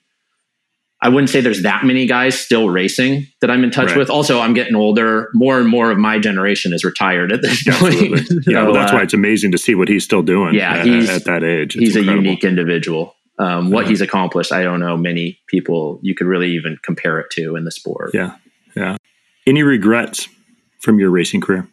I wouldn't say there's that many guys still racing that I'm in touch right. with. Also, I'm getting older. More and more of my generation is retired at this point. [laughs] so, yeah, well, that's uh, why it's amazing to see what he's still doing. Yeah, at, he's, at that age. It's he's incredible. a unique individual. Um, what he's accomplished, I don't know many people you could really even compare it to in the sport. Yeah, yeah. Any regrets from your racing career?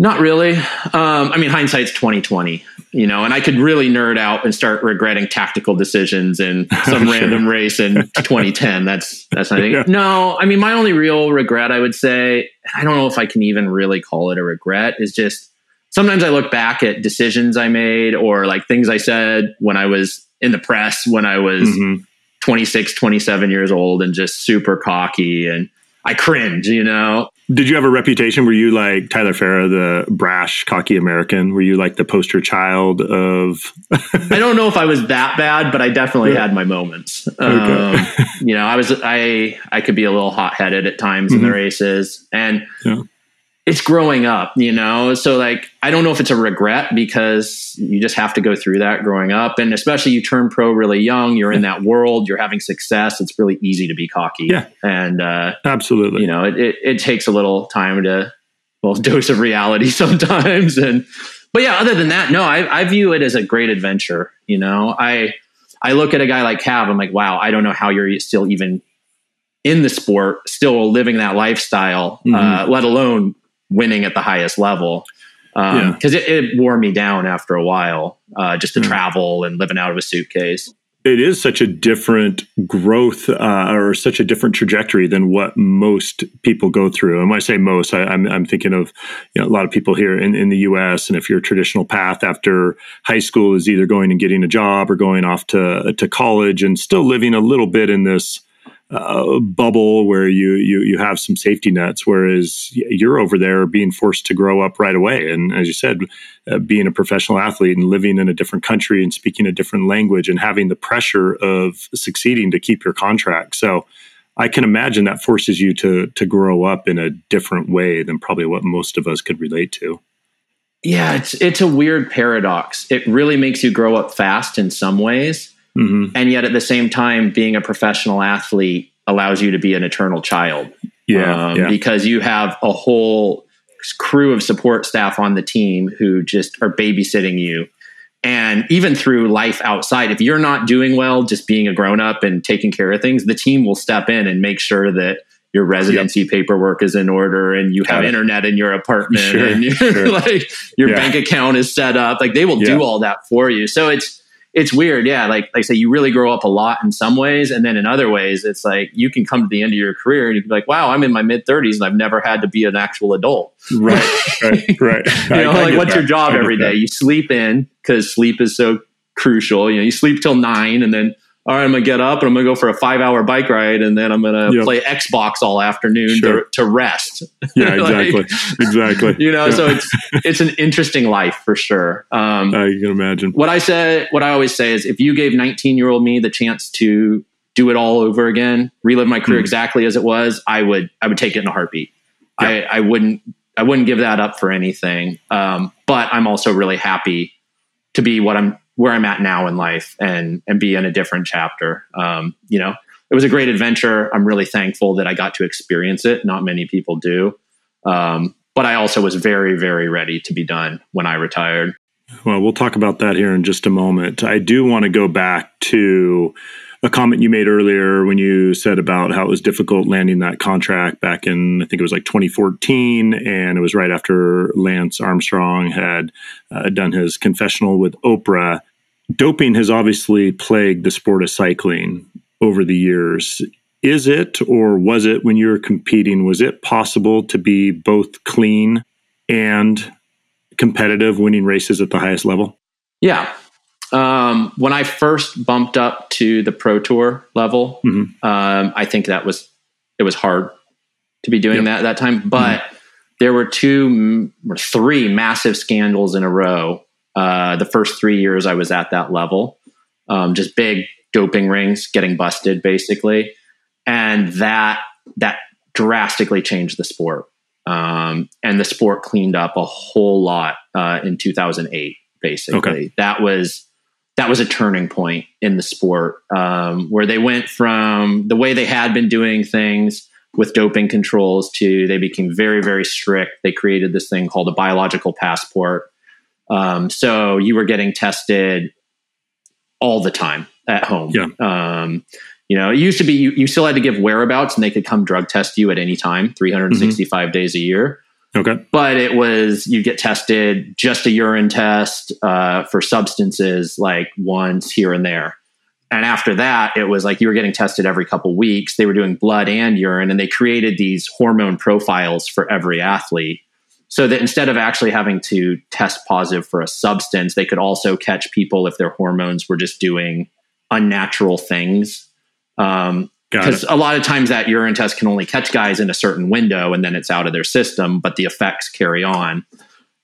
Not really. Um, I mean, hindsight's twenty twenty, you know, and I could really nerd out and start regretting tactical decisions in some [laughs] sure. random race in twenty ten. That's that's not [laughs] yeah. no. I mean, my only real regret, I would say, I don't know if I can even really call it a regret, is just sometimes I look back at decisions I made or like things I said when I was in the press when I was mm-hmm. 26, 27 years old and just super cocky and I cringe, you know. Did you have a reputation? Were you like Tyler Farrar, the brash, cocky American? Were you like the poster child of? I don't know if I was that bad, but I definitely yeah. had my moments. Okay. Um, you know, I was I I could be a little hot headed at times mm-hmm. in the mm-hmm. races, and yeah it's growing up, you know? So like I don't know if it's a regret because you just have to go through that growing up. And especially you turn pro really young, you're in that world, you're having success. It's really easy to be cocky. Yeah. And uh absolutely. You know, it, it, it takes a little time to well [laughs] dose of reality [laughs] sometimes. And but yeah, other than that, no, I, I view it as a great adventure. You know, I I look at a guy like Cav, I'm like, wow, I don't know how you're still even in the sport, still living that lifestyle, mm-hmm. uh, let alone winning at the highest level because um, yeah. it, it, wore me down after a while uh, just to mm. travel and living out of a suitcase it is such a different growth uh, or such a different trajectory than what most people go through. And when I say most, I, am I'm, I'm thinking of you know, a lot of people here in, in the U.S. And if your traditional path after high school is either going and getting a job or going off to to college and still living a little bit in this uh, bubble where you, you you have some safety nets, whereas you're over there being forced to grow up right away. And as you said, uh, being a professional athlete and living in a different country and speaking a different language and having the pressure of succeeding to keep your contract. So I can imagine that forces you to to grow up in a different way than probably what most of us could relate to. Yeah, it's it's a weird paradox. It really makes you grow up fast in some ways Mm-hmm. And yet at the same time, being a professional athlete allows you to be an eternal child. Yeah, um, yeah. Because you have a whole crew of support staff on the team who just are babysitting you. And even through life outside, if you're not doing well, just being a grown up and taking care of things, the team will step in and make sure that your residency yep. paperwork is in order and you Got have it. internet in your apartment sure, and [laughs] sure. like your yeah. bank account is set up. Like they will yeah. do all that for you. So it's it's weird. Yeah. Like, like I say, you really grow up a lot in some ways. And then in other ways, it's like you can come to the end of your career and you can be like, wow, I'm in my mid 30s and I've never had to be an actual adult. Right. [laughs] right. Right. you know, I, like, what's that. your job every day? That. You sleep in because sleep is so crucial. You know, you sleep till nine and then all right, I'm gonna get up and I'm gonna go for a five hour bike ride and then I'm gonna yep. play Xbox all afternoon sure. to, to, rest. [laughs] Yeah, exactly, [laughs] like, exactly. [laughs] You know, yeah. so it's it's an interesting life for sure. Um, I can imagine. What I said, what I always say is, if you gave 19 year old me the chance to do it all over again, relive my career mm. exactly as it was, I would I would take it in a heartbeat. Yeah. I, I wouldn't I wouldn't give that up for anything. Um, but I'm also really happy to be what I'm where I'm at now in life and and be in a different chapter. Um, you know, it was a great adventure. I'm really thankful that I got to experience it. Not many people do. Um, but I also was very, very ready to be done when I retired. Well, we'll talk about that here in just a moment. I do want to go back to a comment you made earlier when you said about how it was difficult landing that contract back in, I think it was like 2014. And it was right after Lance Armstrong had uh, done his confessional with Oprah doping has obviously plagued the sport of cycling over the years. Is it, or was it when you were competing, was it possible to be both clean and competitive, winning races at the highest level? Yeah. Um, when I first bumped up to the pro tour level, mm-hmm. um, I think that was it was hard to be doing yep. that at that time. But mm-hmm. there were two or three massive scandals in a row uh, the first three years I was at that level, um, just big doping rings getting busted basically, and that that drastically changed the sport. Um, and the sport cleaned up a whole lot uh, in 2008. Basically, okay. that was that was a turning point in the sport um, where they went from the way they had been doing things with doping controls to they became very very strict. They created this thing called a biological passport um, so you were getting tested all the time at home. Yeah. Um, you know, it used to be you, you still had to give whereabouts and they could come drug test you at any time, 365 mm-hmm. days a year. Okay. But it was, you'd get tested just a urine test uh, for substances like once here and there. And after that, it was like you were getting tested every couple weeks. They were doing blood and urine, and they created these hormone profiles for every athlete so that instead of actually having to test positive for a substance, they could also catch people if their hormones were just doing unnatural things. Um, because a lot of times that urine test can only catch guys in a certain window and then it's out of their system, but the effects carry on.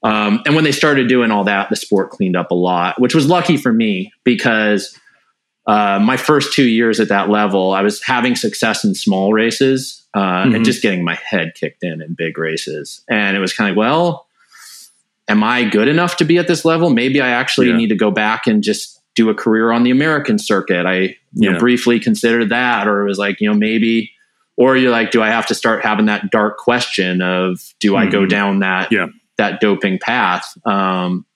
Um, and when they started doing all that, the sport cleaned up a lot, which was lucky for me because uh, my first two years at that level, I was having success in small races uh, mm-hmm. and just getting my head kicked in in big races. And it was kind of, well, am I good enough to be at this level? Maybe I actually yeah. need to go back and just do a career on the American circuit. I, you yeah. know, briefly considered that, or it was like, you know, maybe, or you're like, do I have to start having that dark question of, do mm-hmm. I go mm-hmm. down that, yeah. that doping path? Um,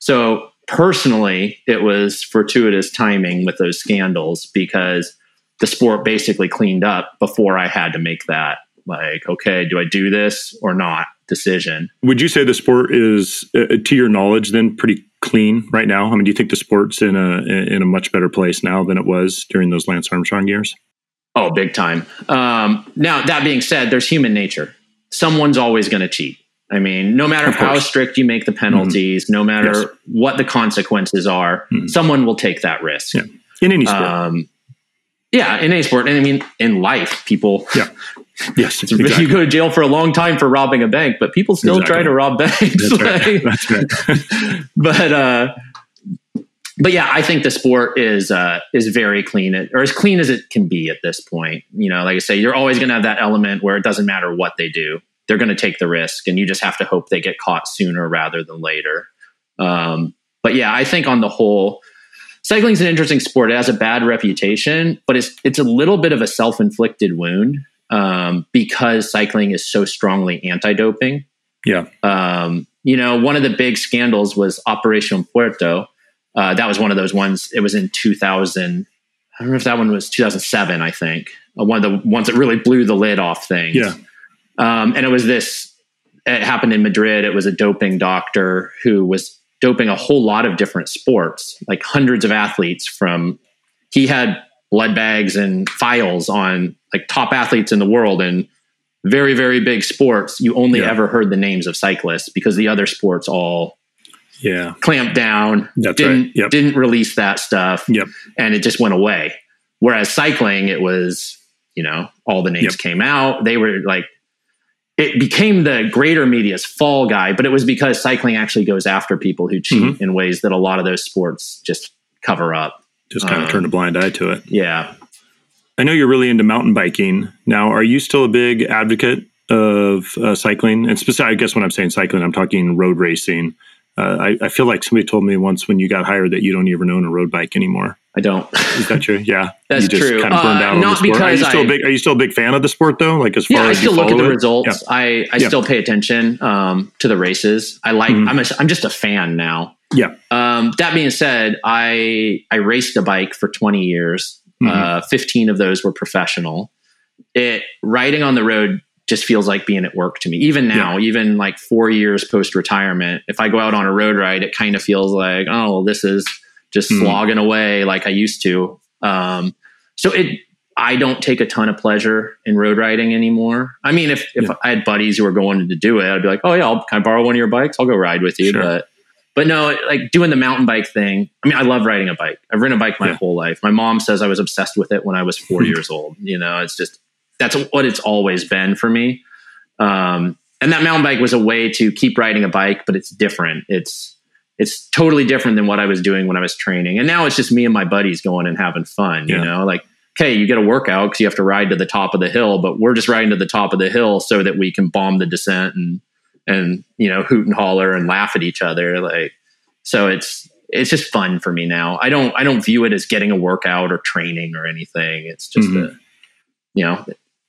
so personally, it was fortuitous timing with those scandals because the sport basically cleaned up before I had to make that like, okay, do I do this or not decision. Would you say the sport is, uh, to your knowledge, then pretty clean right now? I mean, do you think the sport's in a in a much better place now than it was during those Lance Armstrong years? Oh, big time. Um, now that being said, there's human nature. Someone's always going to cheat. I mean, no matter how strict you make the penalties, mm-hmm. no matter yes. what the consequences are, mm-hmm. someone will take that risk. Yeah. In any sport. Um, yeah, in any sport. And I mean, in life, people. Yeah. Yes. [laughs] Exactly. You go to jail for a long time for robbing a bank, but people still exactly. try to rob [laughs] banks. That's right. [laughs] That's right. but, uh, but yeah, I think the sport is uh, is very clean, or as clean as it can be at this point. You know, like I say, you're always going to have that element where it doesn't matter what they do; they're going to take the risk, and you just have to hope they get caught sooner rather than later. Um, but yeah, I think on the whole, cycling is an interesting sport. It has a bad reputation, but it's it's a little bit of a self inflicted wound um, because cycling is so strongly anti doping. Yeah. Um, you know, one of the big scandals was Operation Puerto. Uh, that was one of those ones. It was in 2000. I don't know if that one was 2007. I think uh, one of the ones that really blew the lid off things. Yeah. Um, and it was this. It happened in Madrid. It was a doping doctor who was doping a whole lot of different sports, like hundreds of athletes from he had blood bags and files on like top athletes in the world and very very big sports you only yeah. ever heard the names of cyclists because the other sports all yeah clamped down That's didn't right. yep. didn't release that stuff yep. and it just went away whereas cycling it was you know all the names yep. came out they were like it became the greater media's fall guy but it was because cycling actually goes after people who cheat mm-hmm. in ways that a lot of those sports just cover up just kind of um, turn a blind eye to it yeah I know you're really into mountain biking. Now, are you still a big advocate of uh, cycling? And specifically, I guess when I'm saying cycling, I'm talking road racing. Uh, I, I, feel like somebody told me once when you got hired that you don't even own a road bike anymore. I don't. Is that true? Yeah, [laughs] that's you just true. Kind of burned uh, out on the sport. Are you still I, a big? Are you still a big fan of the sport though? Like as far yeah, as I still look at the it? results. Yeah. I, I yeah. still pay attention um, to the races. I like. Mm-hmm. I'm a, I'm just a fan now. Yeah. Um, that being said, I I raced a bike for 20 years. Mm-hmm. Uh, 15 of those were professional. It riding on the road just feels like being at work to me. Even now, yeah. even like four years post retirement, if I go out on a road ride, it kind of feels like, oh, this is just mm-hmm. slogging away like I used to. Um, so it, I don't take a ton of pleasure in road riding anymore. I mean, if, if yeah. I had buddies who were going to do it, I'd be like, oh yeah, I'll, kind of borrow one of your bikes? I'll go ride with you. Sure. But but no, like doing the mountain bike thing. I mean, I love riding a bike. I've ridden a bike my yeah. whole life. My mom says I was obsessed with it when I was 4 [laughs] years old. You know, it's just that's what it's always been for me. Um, and that mountain bike was a way to keep riding a bike, but it's different. It's it's totally different than what I was doing when I was training. And now it's just me and my buddies going and having fun. Yeah. You know, like okay, you get a workout because you have to ride to the top of the hill, but we're just riding to the top of the hill so that we can bomb the descent and and you know hoot and holler and laugh at each other like so it's it's just fun for me now i don't i don't view it as getting a workout or training or anything it's just mm-hmm. a you know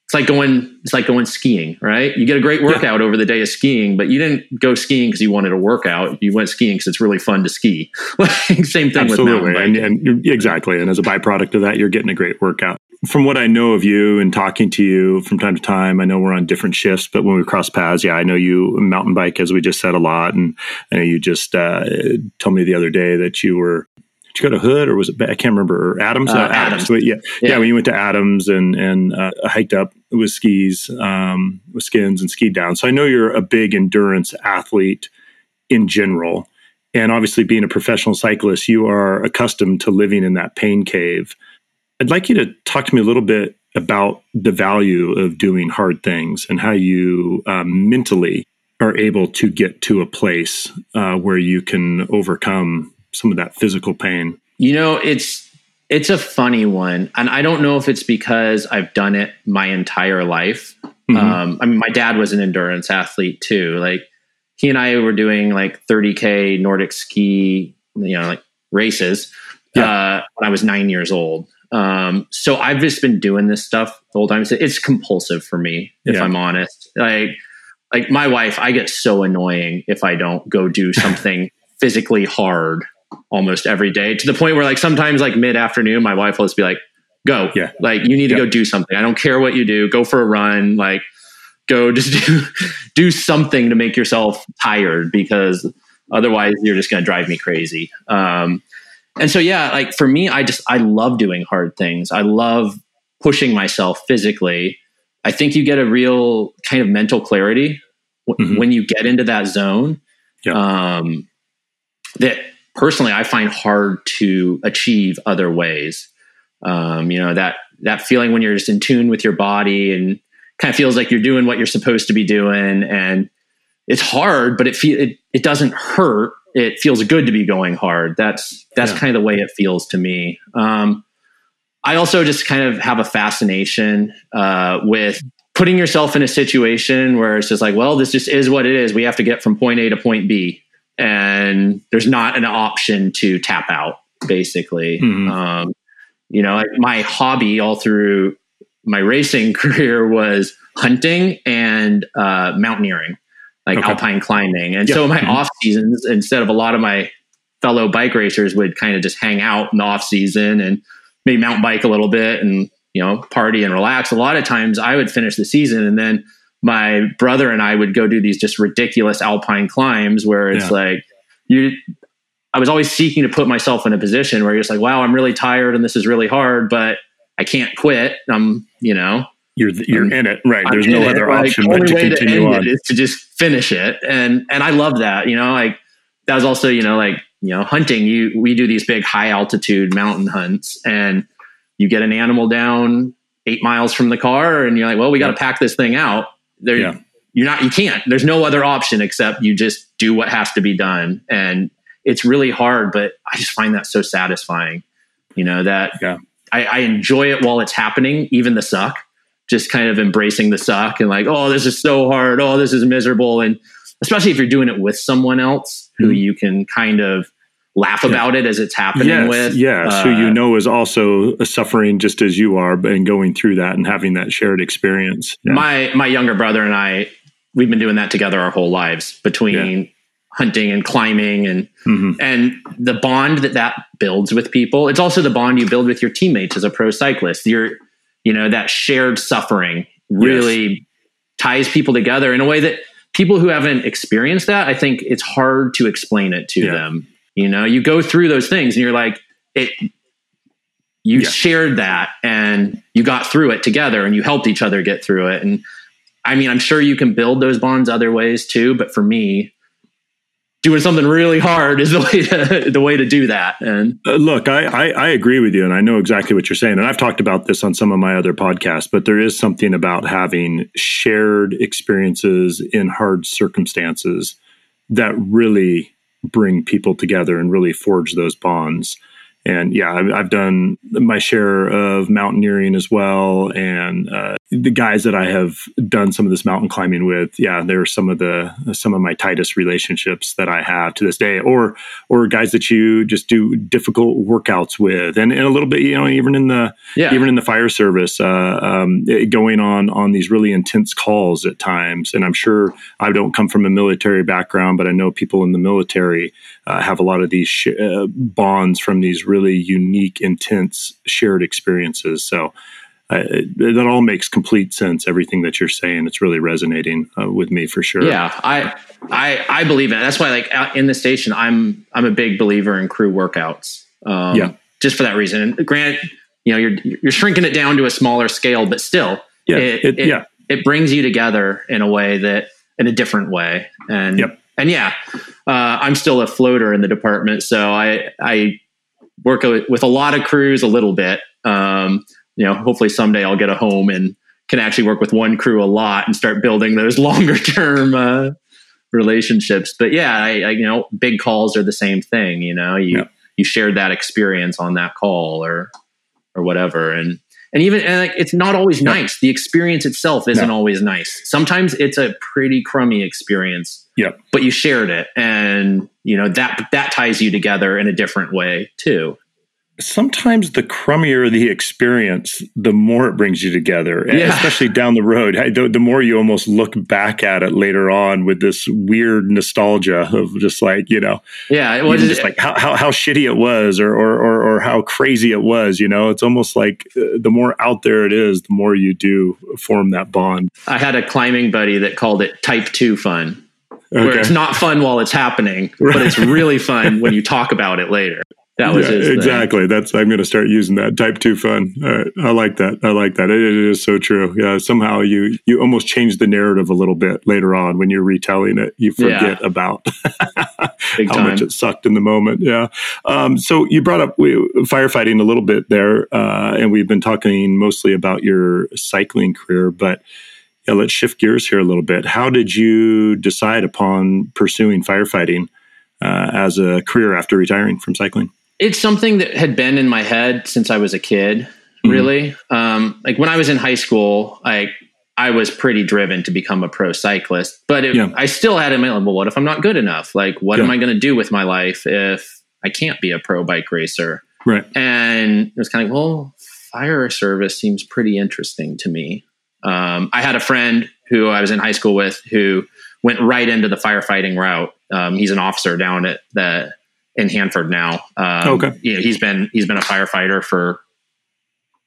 it's like going it's like going skiing right you get a great workout yeah. over the day of skiing but you didn't go skiing because you wanted a workout you went skiing because it's really fun to ski [laughs] same thing Absolutely. with and, and exactly and as a byproduct of that you're getting a great workout from what I know of you and talking to you from time to time, I know we're on different shifts, but when we cross paths, yeah, I know you mountain bike, as we just said a lot. And I know you just uh, told me the other day that you were, did you go to Hood or was it, I can't remember, Adams? Uh, uh, Adams. Adams. Yeah. yeah. yeah. when you went to Adams and, and uh, hiked up with skis, um, with skins and skied down. So I know you're a big endurance athlete in general. And obviously, being a professional cyclist, you are accustomed to living in that pain cave. I'd like you to talk to me a little bit about the value of doing hard things and how you um, mentally are able to get to a place uh, where you can overcome some of that physical pain. You know, it's it's a funny one, and I don't know if it's because I've done it my entire life. Mm-hmm. Um, I mean, my dad was an endurance athlete too. Like he and I were doing like 30k Nordic ski, you know, like races yeah. uh, when I was nine years old. Um, so I've just been doing this stuff the whole time. It's compulsive for me, if yeah. I'm honest. Like, like my wife, I get so annoying if I don't go do something [laughs] physically hard almost every day to the point where like sometimes like mid afternoon, my wife will just be like, go, yeah, like you need to yeah. go do something. I don't care what you do. Go for a run. Like go [laughs] just do, do something to make yourself tired because otherwise you're just going to drive me crazy. Um, and so yeah like for me i just i love doing hard things i love pushing myself physically i think you get a real kind of mental clarity w- mm-hmm. when you get into that zone yeah. um, that personally i find hard to achieve other ways um, you know that that feeling when you're just in tune with your body and kind of feels like you're doing what you're supposed to be doing and it's hard but it feel it, it doesn't hurt it feels good to be going hard. That's that's yeah. kind of the way it feels to me. Um, I also just kind of have a fascination uh, with putting yourself in a situation where it's just like, well, this just is what it is. We have to get from point A to point B, and there's not an option to tap out. Basically, mm-hmm. um, you know, my hobby all through my racing [laughs] career was hunting and uh, mountaineering like okay. alpine climbing. And so my mm-hmm. off seasons, instead of a lot of my fellow bike racers would kind of just hang out in the off season and maybe mountain bike a little bit and you know party and relax. A lot of times I would finish the season and then my brother and I would go do these just ridiculous alpine climbs where it's yeah. like you I was always seeking to put myself in a position where you're just like, wow, I'm really tired and this is really hard, but I can't quit. I'm, you know, you're you're I'm, in it, right? There's no other it. option like, but to continue to on. is to just finish it, and and I love that. You know, like that was also you know like you know hunting. You we do these big high altitude mountain hunts, and you get an animal down eight miles from the car, and you're like, well, we got to pack this thing out. There, yeah. you're not. You can't. There's no other option except you just do what has to be done, and it's really hard. But I just find that so satisfying. You know that. Yeah. I, I enjoy it while it's happening, even the suck just kind of embracing the suck and like, oh, this is so hard. Oh, this is miserable. And especially if you're doing it with someone else who mm-hmm. you can kind of laugh yeah. about it as it's happening yes, with. Yes, uh, who you know is also suffering just as you are and going through that and having that shared experience. Yeah. My my younger brother and I, we've been doing that together our whole lives between yeah. hunting and climbing and mm-hmm. and the bond that that builds with people. It's also the bond you build with your teammates as a pro cyclist. You're you know that shared suffering really yes. ties people together in a way that people who haven't experienced that i think it's hard to explain it to yeah. them you know you go through those things and you're like it you yeah. shared that and you got through it together and you helped each other get through it and i mean i'm sure you can build those bonds other ways too but for me doing something really hard is the [laughs] way to the way to do that. And uh, look, I, I, I agree with you, and I know exactly what you're saying. And I've talked about this on some of my other podcasts. But there is something about having shared experiences in hard circumstances that really bring people together and really forge those bonds and yeah, I've, I've, done my share of mountaineering as well. And uh, the guys that I have done some of this mountain climbing with, yeah, they're some of the some of my tightest relationships that I have to this day. Or or guys that you just do difficult workouts with, and, and a little bit, you know, even in the yeah. even in the fire service, uh, um, going on on these really intense calls at times. And I'm sure I don't come from a military background, but I know people in the military uh, have a lot of these sh- uh, bonds from these really unique, intense shared experiences. So uh, that all makes complete sense. Everything that you're saying, it's really resonating uh, with me for sure. Yeah, I, I, I believe it. That's why, like in the station, I'm, I'm a big believer in crew workouts. Um, yeah, just for that reason. And grant, you know, you're, you're shrinking it down to a smaller scale, but still, yeah, it, it, it yeah, it brings you together in a way that, in a different way. And, yep. and yeah, uh, I'm still a floater in the department, so I, I work with a lot of crews a little bit. Um, you know, hopefully someday I'll get a home and can actually work with one crew a lot and start building those [laughs] longer term uh, relationships. But yeah, I, I, you know, big calls are the same thing. You know, you you shared that experience on that call or or whatever, and and even and like it's not always nice. The experience itself isn't no. always nice. Sometimes it's a pretty crummy experience. Yeah. But you shared it and you know that that ties you together in a different way too sometimes the crummier the experience, the more it brings you together, yeah. especially down the road. The, the, more you almost look back at it later on with this weird nostalgia of just like, you know, yeah, it was just like how, how, how shitty it was or, or, or, or, how crazy it was, you know, it's almost like uh, the more out there it is, the more you do form that bond. I had a climbing buddy that called it type two fun. Okay. Where it's not fun while it's happening, right. but it's really [laughs] fun when you talk about it later. That was yeah, exactly. That's I'm going to start using that type two fun. I like that. I like that. It, it is so true. Yeah. Somehow you you almost change the narrative a little bit later on when you're retelling it. You forget yeah. about [laughs] how time. much it sucked in the moment. Yeah. Um, so you brought up we, firefighting a little bit there, uh, and we've been talking mostly about your cycling career, but. Yeah, let's shift gears here a little bit. How did you decide upon pursuing firefighting uh, as a career after retiring from cycling? it's something that had been in my head since I was a kid. Mm-hmm. Really, um, like when I was in high school, I I was pretty driven to become a pro cyclist, but it, yeah. I still had in my mind, well, what if I'm not good enough? Like, what yeah. am I going to do with my life if I can't be a pro bike racer? Right. And it was kind of, well, fire service seems pretty interesting to me. Um, I had a friend who I was in high school with who went right into the firefighting route. Um, he's an officer down at the in Hanford now. Um, okay. You know, he's been he's been a firefighter for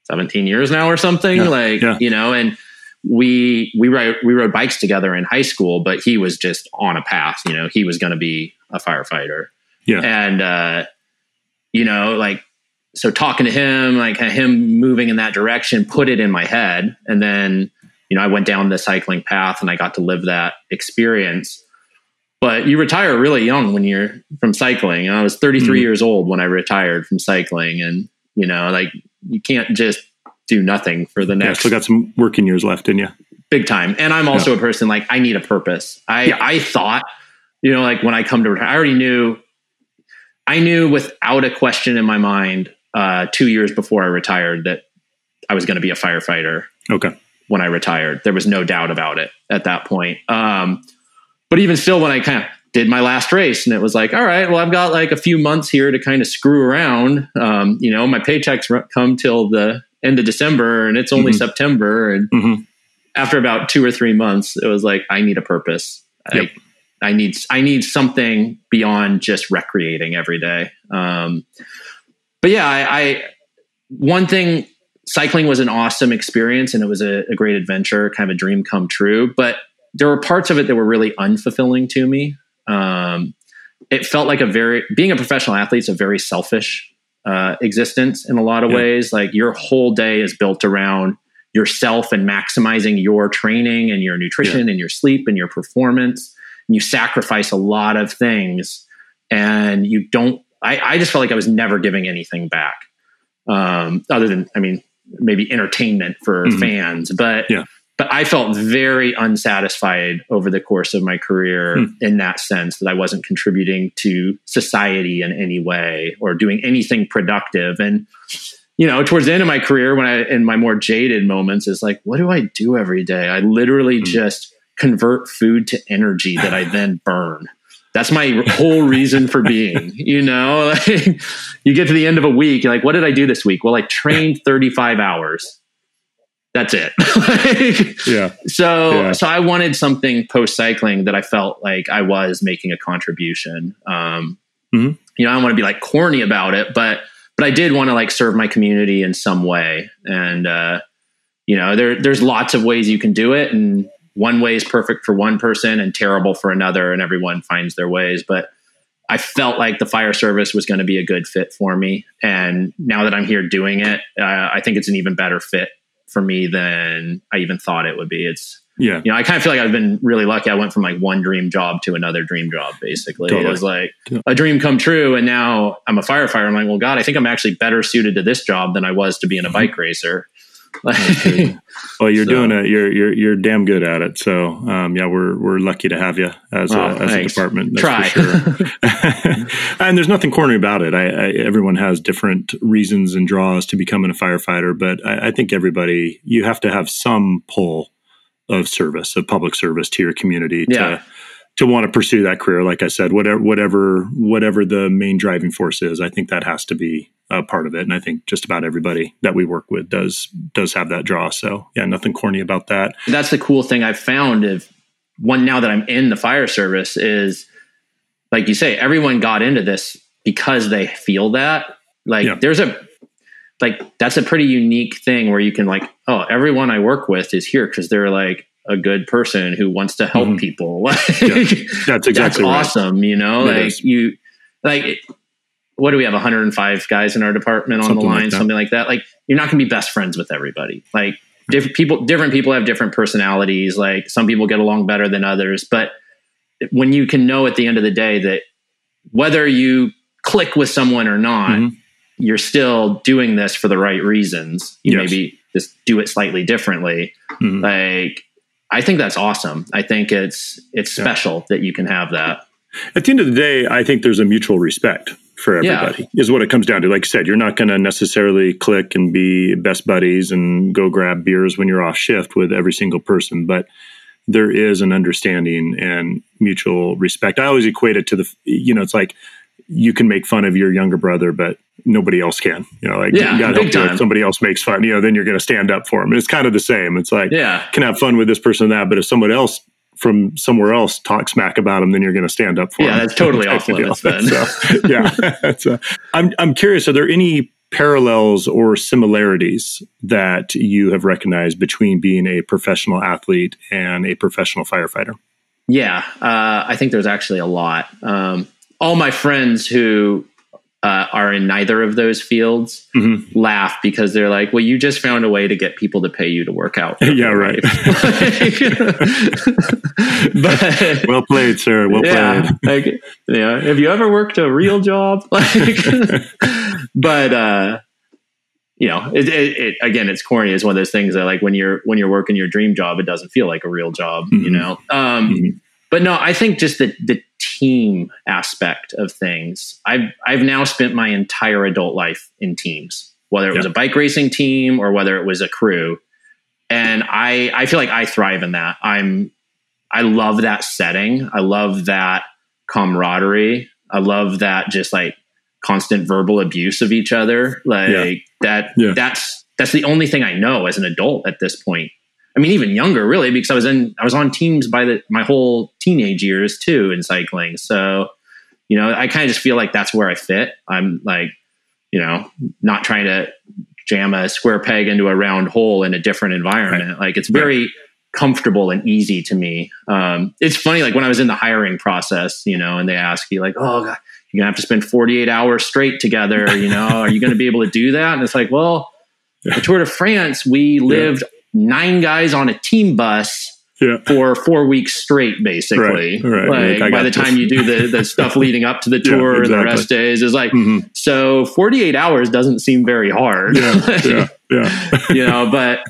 17 years now or something. Yeah. Like yeah. you know, and we we ride we rode bikes together in high school, but he was just on a path. You know, he was going to be a firefighter. Yeah. And, uh, you know, like, so talking to him, like him moving in that direction, put it in my head. And then, you know, I went down the cycling path and I got to live that experience. But you retire really young when you're from cycling. And I was 33 mm-hmm. years old when I retired from cycling. And, you know, like you can't just do nothing for the next. Yeah, still got some working years left in you. Big time. And I'm also yeah. a person like I need a purpose. I, yeah. I thought, you know, like when I come to retire, I already knew, I knew without a question in my mind, uh, two years before I retired that I was going to be a firefighter. Okay. When I retired, there was no doubt about it at that point. Um, but even still, when I kind of did my last race and it was like, all right, well, I've got like a few months here to kind of screw around. Um, you know, my paychecks come till the end of December and it's only mm-hmm. September. And mm-hmm. after about two or three months, it was like, I need a purpose. Yep. I, I need, I need something beyond just recreating every day. Um, but yeah, I, I, one thing, cycling was an awesome experience and it was a, a great adventure, kind of a dream come true. But there were parts of it that were really unfulfilling to me. Um, it felt like a very being a professional athlete is a very selfish uh, existence in a lot of yeah. ways. Like your whole day is built around yourself and maximizing your training and your nutrition yeah. and your sleep and your performance. And you sacrifice a lot of things, and you don't. I, I just felt like I was never giving anything back, um, other than I mean maybe entertainment for mm-hmm. fans, but yeah but I felt very unsatisfied over the course of my career hmm. in that sense that I wasn't contributing to society in any way or doing anything productive. And, you know, towards the end of my career, when I, in my more jaded moments, is like, what do I do every day? I literally hmm. just convert food to energy that I then burn. That's my whole reason for being, you know, [laughs] like, you get to the end of a week, you're like, what did I do this week? Well, I trained 35 hours that's it. [laughs] like, yeah. So yeah. so I wanted something post cycling that I felt like I was making a contribution. Um, mm-hmm. You know, I don't want to be like corny about it, but but I did want to like serve my community in some way. And uh, you know, there there's lots of ways you can do it, and one way is perfect for one person and terrible for another, and everyone finds their ways. But I felt like the fire service was going to be a good fit for me, and now that I'm here doing it, uh, I think it's an even better fit for me than I even thought it would be. It's yeah, you know, I kind of feel like I've been really lucky. I went from like one dream job to another dream job. Basically, totally. it was like a dream come true, and now I'm a firefighter. I'm like, well, God, I think I'm actually better suited to this job than I was to being a bike racer. [laughs] well, you're so. doing it. You're you're you're damn good at it. So um, yeah, we're we're lucky to have you as, oh, a, as a department. Try. Sure. [laughs] and there's nothing corny about it. I, I, everyone has different reasons and draws to becoming a firefighter, but I, I think everybody you have to have some pull of service, of public service to your community yeah. to to want to pursue that career. Like I said, whatever whatever whatever the main driving force is, I think that has to be a part of it. And I think just about everybody that we work with does does have that draw. So yeah, nothing corny about that. That's the cool thing I've found. If one now that I'm in the fire service is like you say, everyone got into this because they feel that. Like yeah. there's a like that's a pretty unique thing where you can like, oh, everyone I work with is here because they're like a good person who wants to help mm-hmm. people. [laughs] Like, yeah, that's exactly that's right. awesome. You know, it like is. you, like, what do we have? 105 guys in our department on something the line, like something like that. Like, you're not going to be best friends with everybody. Like, different people, different people have different personalities. Like, some people get along better than others. But when you can know at the end of the day that whether you click with someone or not, mm-hmm. you're still doing this for the right reasons. You yes. maybe just do it slightly differently. Mm-hmm. Like I think that's awesome. I think it's it's special yeah. that you can have that. At the end of the day, I think there's a mutual respect for everybody. Yeah. Is what it comes down to. Like I said, you're not going to necessarily click and be best buddies and go grab beers when you're off shift with every single person, but there is an understanding and mutual respect. I always equate it to the you know, it's like you can make fun of your younger brother, but nobody else can. You know, like yeah, you got to help if somebody else makes fun. You know, then you're going to stand up for them. And it's kind of the same. It's like yeah, can have fun with this person and that, but if someone else from somewhere else talk smack about them, then you're going to stand up for yeah, them. Yeah, that's totally [laughs] off limits. Then. [laughs] so, yeah, [laughs] that's a, I'm I'm curious. Are there any parallels or similarities that you have recognized between being a professional athlete and a professional firefighter? Yeah, uh, I think there's actually a lot. Um, all my friends who uh, are in neither of those fields Mhm. laugh because they're like, well, you just found a way to get people to pay you to work out. [laughs] Yeah, right. [laughs] [laughs] but Well played, sir. Well yeah, played. like, yeah. Have you ever worked a real job? Like, but uh, you know, it, it, it again, it's corny. It's one of those things that like when you're when you're working your dream job, it doesn't feel like a real job. You Mhm. know. Um, Mhm. But no, I think just the the team aspect of things. I've I've now spent my entire adult life in teams, whether it was a bike racing team or whether it was a crew, and I I feel like I thrive in that. I'm I love that setting. I love that camaraderie. I love that just like constant verbal abuse of each other. Like Yeah. that Yeah. that's that's the only thing I know as an adult at this point. I mean, even younger, really, because I was in I was on teams by the my whole teenage years too in cycling. So, you know, I kind of just feel like that's where I fit. I'm like, you know, not trying to jam a square peg into a round hole in a different environment. Like it's very comfortable and easy to me. Um, it's funny, like when I was in the hiring process, you know, and they ask you like, oh, God, you're gonna have to spend 48 hours straight together. You know, are you going to be able to do that? And it's like, well, the Tour de France, we lived nine guys on a team bus Yeah. for four weeks straight, basically. Right, right. Like, by the time you do the, the [laughs] stuff leading up to the Yeah, tour and the rest days, is like, Mhm. so 48 hours doesn't seem very hard. Yeah. [laughs] Like, Yeah. Yeah. [laughs] you know, but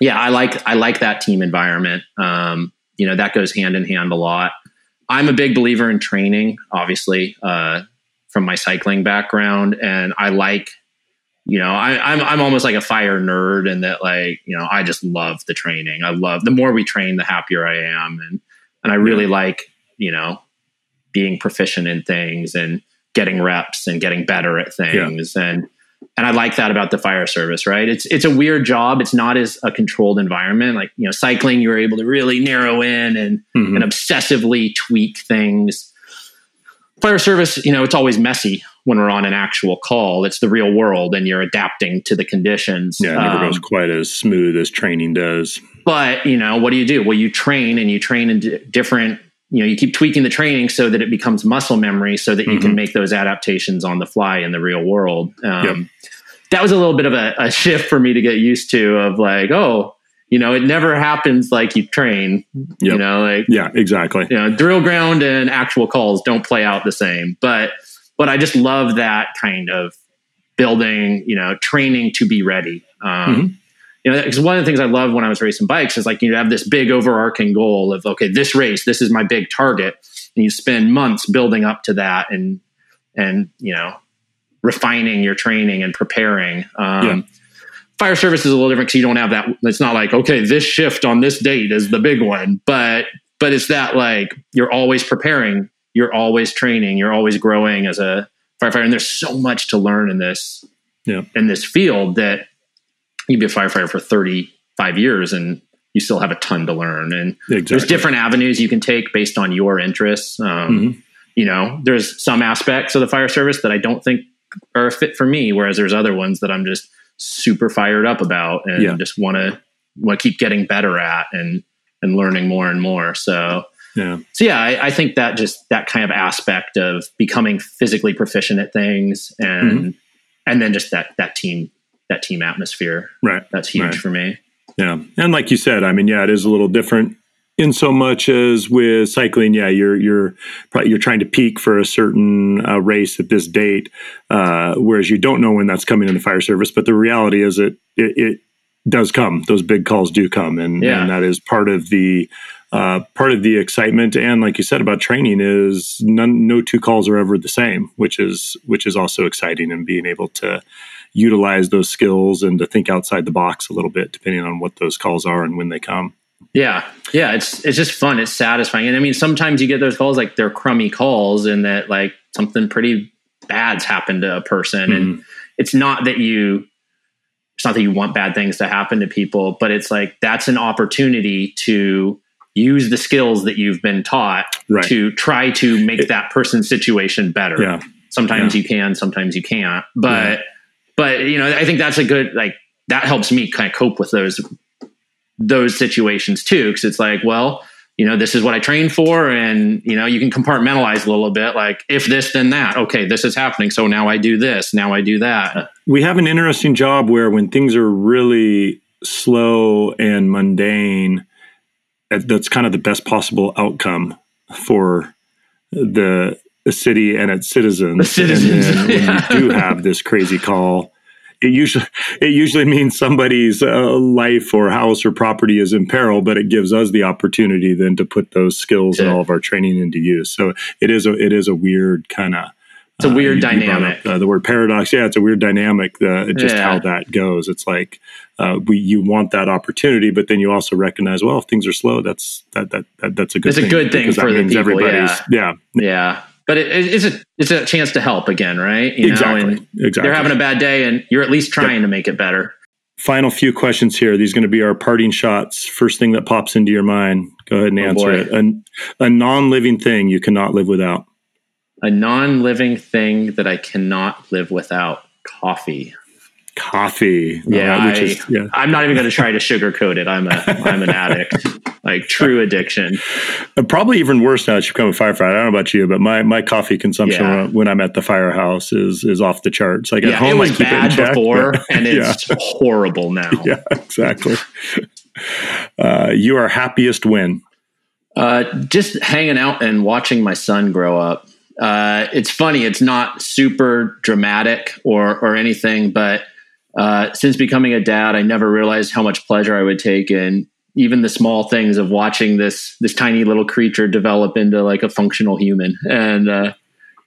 yeah, I like I like that team environment. Um, you know, that goes hand in hand a lot. I'm a big believer in training, obviously, uh, from my cycling background, and I like, you know, I, I'm I'm almost like a fire nerd, and that like, you know, I just love the training. I love the more we train, the happier I am, and and I really like, you know, being proficient in things and getting reps and getting better at things and and I like that about the fire service, right? It's it's a weird job. It's not as a controlled environment. Like you know, cycling, you're able to really narrow in and Mhm. and obsessively tweak things. Fire service, you know, it's always messy when we're on an actual call. It's the real world, and you're adapting to the conditions. Yeah. It never Um, goes quite as smooth as training does. but you know, what do you do? Well, you train and you train in di- different. You know, you keep tweaking the training so that it becomes muscle memory, so that you can Mhm. make those adaptations on the fly in the real world. Um, Yep. That was a little bit of a, a shift for me to get used to. Of like, oh, you know, it never happens like you train. You know, like Yeah. Exactly. you know, drill ground and actual calls don't play out the same. But but I just love that kind of building, you know, training to be ready. Um, Mhm. You know, because one of the things I love when I was racing bikes is like you have this big overarching goal of okay, this race, this is my big target, and you spend months building up to that and and you know refining your training and preparing. Um, Yeah. Fire service is a little different because you don't have that. It's not like okay, this shift on this date is the big one, but but it's that like you're always preparing, you're always training, you're always growing as a firefighter, and there's so much to learn in this Yeah. in this field that you'd be a firefighter for 35 years and you still have a ton to learn. And Exactly. there's different avenues you can take based on your interests. Um, Mhm. You know, there's some aspects of the fire service that I don't think are a fit for me, whereas there's other ones that I'm just super fired up about and Yeah. just want to want to keep getting better at and and learning more and more. So Yeah. so yeah, I, I think that just that kind of aspect of becoming physically proficient at things and Mm-hmm. and then just that that team that team atmosphere Right. that's huge Right. for me. Yeah. And like you said, I mean, yeah, it is a little different in so much as with cycling. Yeah, you're you're probably you're trying to peak for a certain uh, race at this date, uh, whereas you don't know when that's coming in the fire service. But the reality is, it it, it does come. Those big calls do come, and, Yeah. and that is part of the. Uh, part of the excitement, and like you said about training, is none, no two calls are ever the same, which is which is also exciting, and being able to utilize those skills and to think outside the box a little bit, depending on what those calls are and when they come. Yeah, yeah, it's it's just fun. It's satisfying, and I mean, sometimes you get those calls like they're crummy calls, and that like something pretty bad's happened to a person, and Mm-hmm. it's not that you it's not that you want bad things to happen to people, but it's like that's an opportunity to use the skills that you've been taught Right. to try to make that person's situation better. Yeah. Sometimes you can, sometimes you can't. But but you know, I think that's a good like that helps me kind of cope with those those situations too because it's like, well, you know, this is what I trained for. And, you know, you can compartmentalize a little bit like, if this, then that. Okay, this is happening. So now I do this. Now I do that. We have an interesting job where when things are really slow and mundane, that's kind of the best possible outcome for the, the city and its citizens. The citizens. And then [laughs] yeah. you do have this crazy call, it usually it usually means somebody's uh, life or house or property is in peril, but it gives us the opportunity then to put those skills yeah. and all of our training into use. So it is a it is a weird kind of it's a weird uh, dynamic. Up, uh, the word paradox, yeah, it's a weird dynamic. The, just yeah. how that goes. It's like uh, we you want that opportunity, but then you also recognize, well, if things are slow, that's that that, that that's a good. It's thing a good thing for the people. Yeah. yeah, yeah but it, it's a it's a chance to help again, right? You exactly. Know, and exactly. They're having a bad day, and you're at least trying yep. to make it better. Final few questions here. These are going to be our parting shots. First thing that pops into your mind. Go ahead and oh answer boy. it. A, a non-living thing you cannot live without. A non-living thing that I cannot live without. Coffee coffee. Yeah, uh, I, is, yeah. I'm not even going to try to sugarcoat it. I'm a I'm an addict, [laughs] like true addiction. Probably even worse now that you become a firefighter. I don't know about you, but my, my coffee consumption yeah. when I'm at the firehouse is is off the charts. Like yeah, at home, it was I keep bad it check, before, but, [laughs] and it's horrible now. [laughs] Yeah, exactly. Uh, you are happiest when? Uh, just hanging out and watching my son grow up. Uh, it's funny. It's not super dramatic or or anything, but uh, since becoming a dad, I never realized how much pleasure I would take in even the small things of watching this this tiny little creature develop into like a functional human, and uh,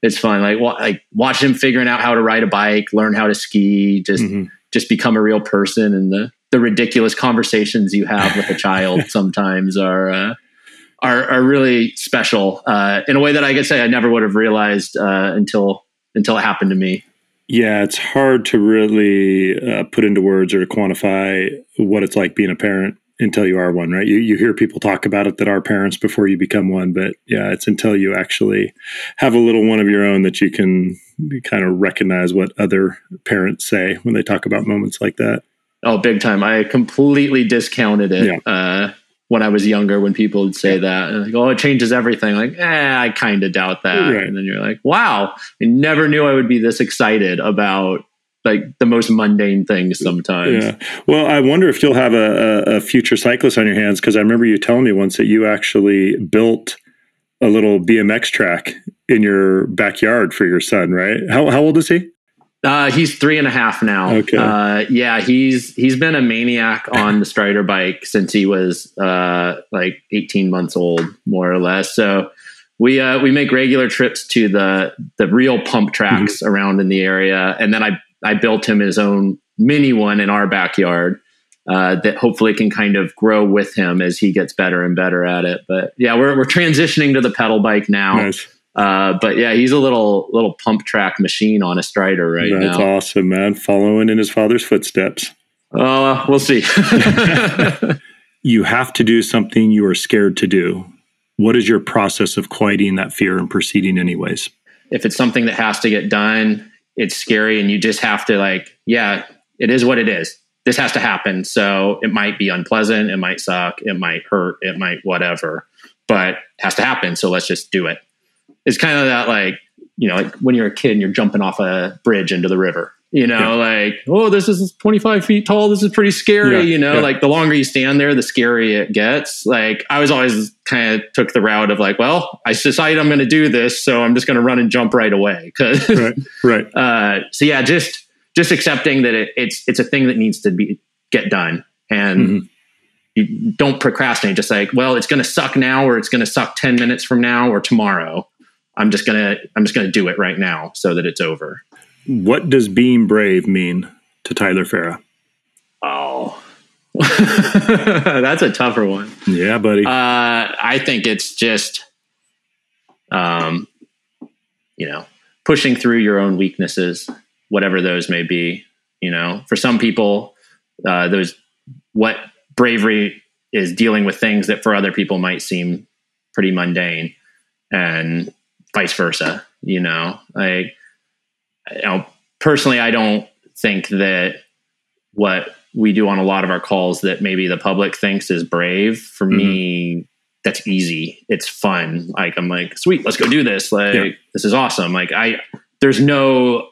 it's fun. Like, wa- like watch him figuring out how to ride a bike, learn how to ski, just mm-hmm. just become a real person, and the the ridiculous conversations you have with a child [laughs] sometimes are. Uh, are, are really special uh, in a way that I could say I never would have realized uh, until until it happened to me. Yeah, it's hard to really uh, put into words or to quantify what it's like being a parent until you are one, right? You you hear people talk about it that are parents before you become one, but yeah, it's until you actually have a little one of your own that you can kind of recognize what other parents say when they talk about moments like that. Oh, big time! I completely discounted it. Yeah. Uh, when I was younger when people would say that. And like, oh, it changes everything. Like, eh, I kind of doubt that. Right. And then you're like, wow, I never knew I would be this excited about like the most mundane things sometimes. Yeah. Well, I wonder if you'll have a, a, a future cyclist on your hands because I remember you telling me once that you actually built a little BMX track in your backyard for your son, right? How, how old is he? Uh, he's three and a half now. Okay. Uh, yeah, he's he's been a maniac on the Strider bike since he was uh, like 18 months old, more or less. So we uh, we make regular trips to the the real pump tracks mm-hmm. around in the area, and then I I built him his own mini one in our backyard. Uh, that hopefully can kind of grow with him as he gets better and better at it. But yeah, we're we're transitioning to the pedal bike now. Nice. Uh, but yeah, he's a little little pump track machine on a strider right That's now. That's awesome, man. Following in his father's footsteps. Uh, we'll see. [laughs] you have to do something you are scared to do. What is your process of quieting that fear and proceeding anyways? If it's something that has to get done, it's scary and you just have to like, yeah, it is what it is. This has to happen. So it might be unpleasant, it might suck, it might hurt, it might whatever, but it has to happen. So let's just do it it's kind of that like you know like when you're a kid and you're jumping off a bridge into the river you know yeah. like oh this is 25 feet tall this is pretty scary yeah. you know yeah. like the longer you stand there the scarier it gets like i was always kind of took the route of like well i decided i'm going to do this so i'm just going to run and jump right away because [laughs] right, right. [laughs] Uh, so yeah just just accepting that it, it's it's a thing that needs to be get done and mm-hmm. you don't procrastinate just like well it's going to suck now or it's going to suck 10 minutes from now or tomorrow I'm just gonna I'm just gonna do it right now so that it's over. What does being brave mean to Tyler Farrar? Oh, [laughs] that's a tougher one. Yeah, buddy. Uh, I think it's just, um, you know, pushing through your own weaknesses, whatever those may be. You know, for some people, uh, those what bravery is dealing with things that for other people might seem pretty mundane, and vice versa. You know, like you know, personally, I don't think that what we do on a lot of our calls that maybe the public thinks is brave. For mm-hmm. me, that's easy. It's fun. Like I'm like, sweet, let's go do this. Like yeah. this is awesome. Like I there's no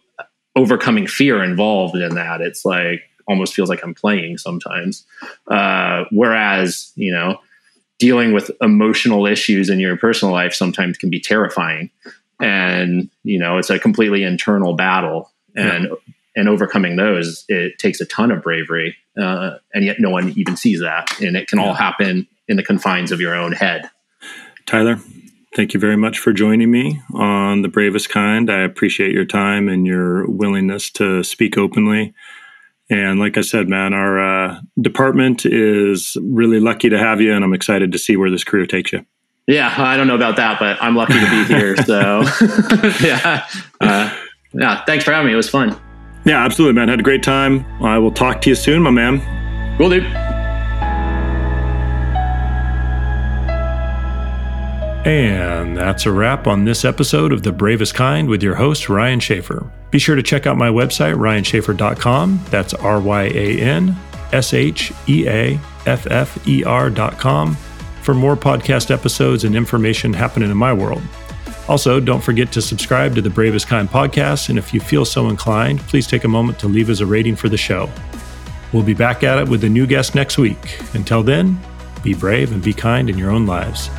overcoming fear involved in that. It's like almost feels like I'm playing sometimes. Uh, whereas, you know, dealing with emotional issues in your personal life sometimes can be terrifying. And, you know, it's a completely internal battle. And yeah. and overcoming those, it takes a ton of bravery. Uh, and yet no one even sees that. And it can yeah. all happen in the confines of your own head. Tyler, thank you very much for joining me on The Bravest Kind. I appreciate your time and your willingness to speak openly. And like I said, man, our uh, department is really lucky to have you, and I'm excited to see where this career takes you. Yeah, I don't know about that, but I'm lucky to be here. [laughs] So, [laughs] yeah, uh, yeah. Thanks for having me. It was fun. Yeah, absolutely, man. Had a great time. I will talk to you soon, my man. Will do. And that's a wrap on this episode of The Bravest Kind with your host, Ryan Sheaffer. Be sure to check out my website, ryansheaffer.com. That's R Y A N S H E A F F E R.com for more podcast episodes and information happening in my world. Also, don't forget to subscribe to the Bravest Kind podcast. And if you feel so inclined, please take a moment to leave us a rating for the show. We'll be back at it with a new guest next week. Until then, be brave and be kind in your own lives.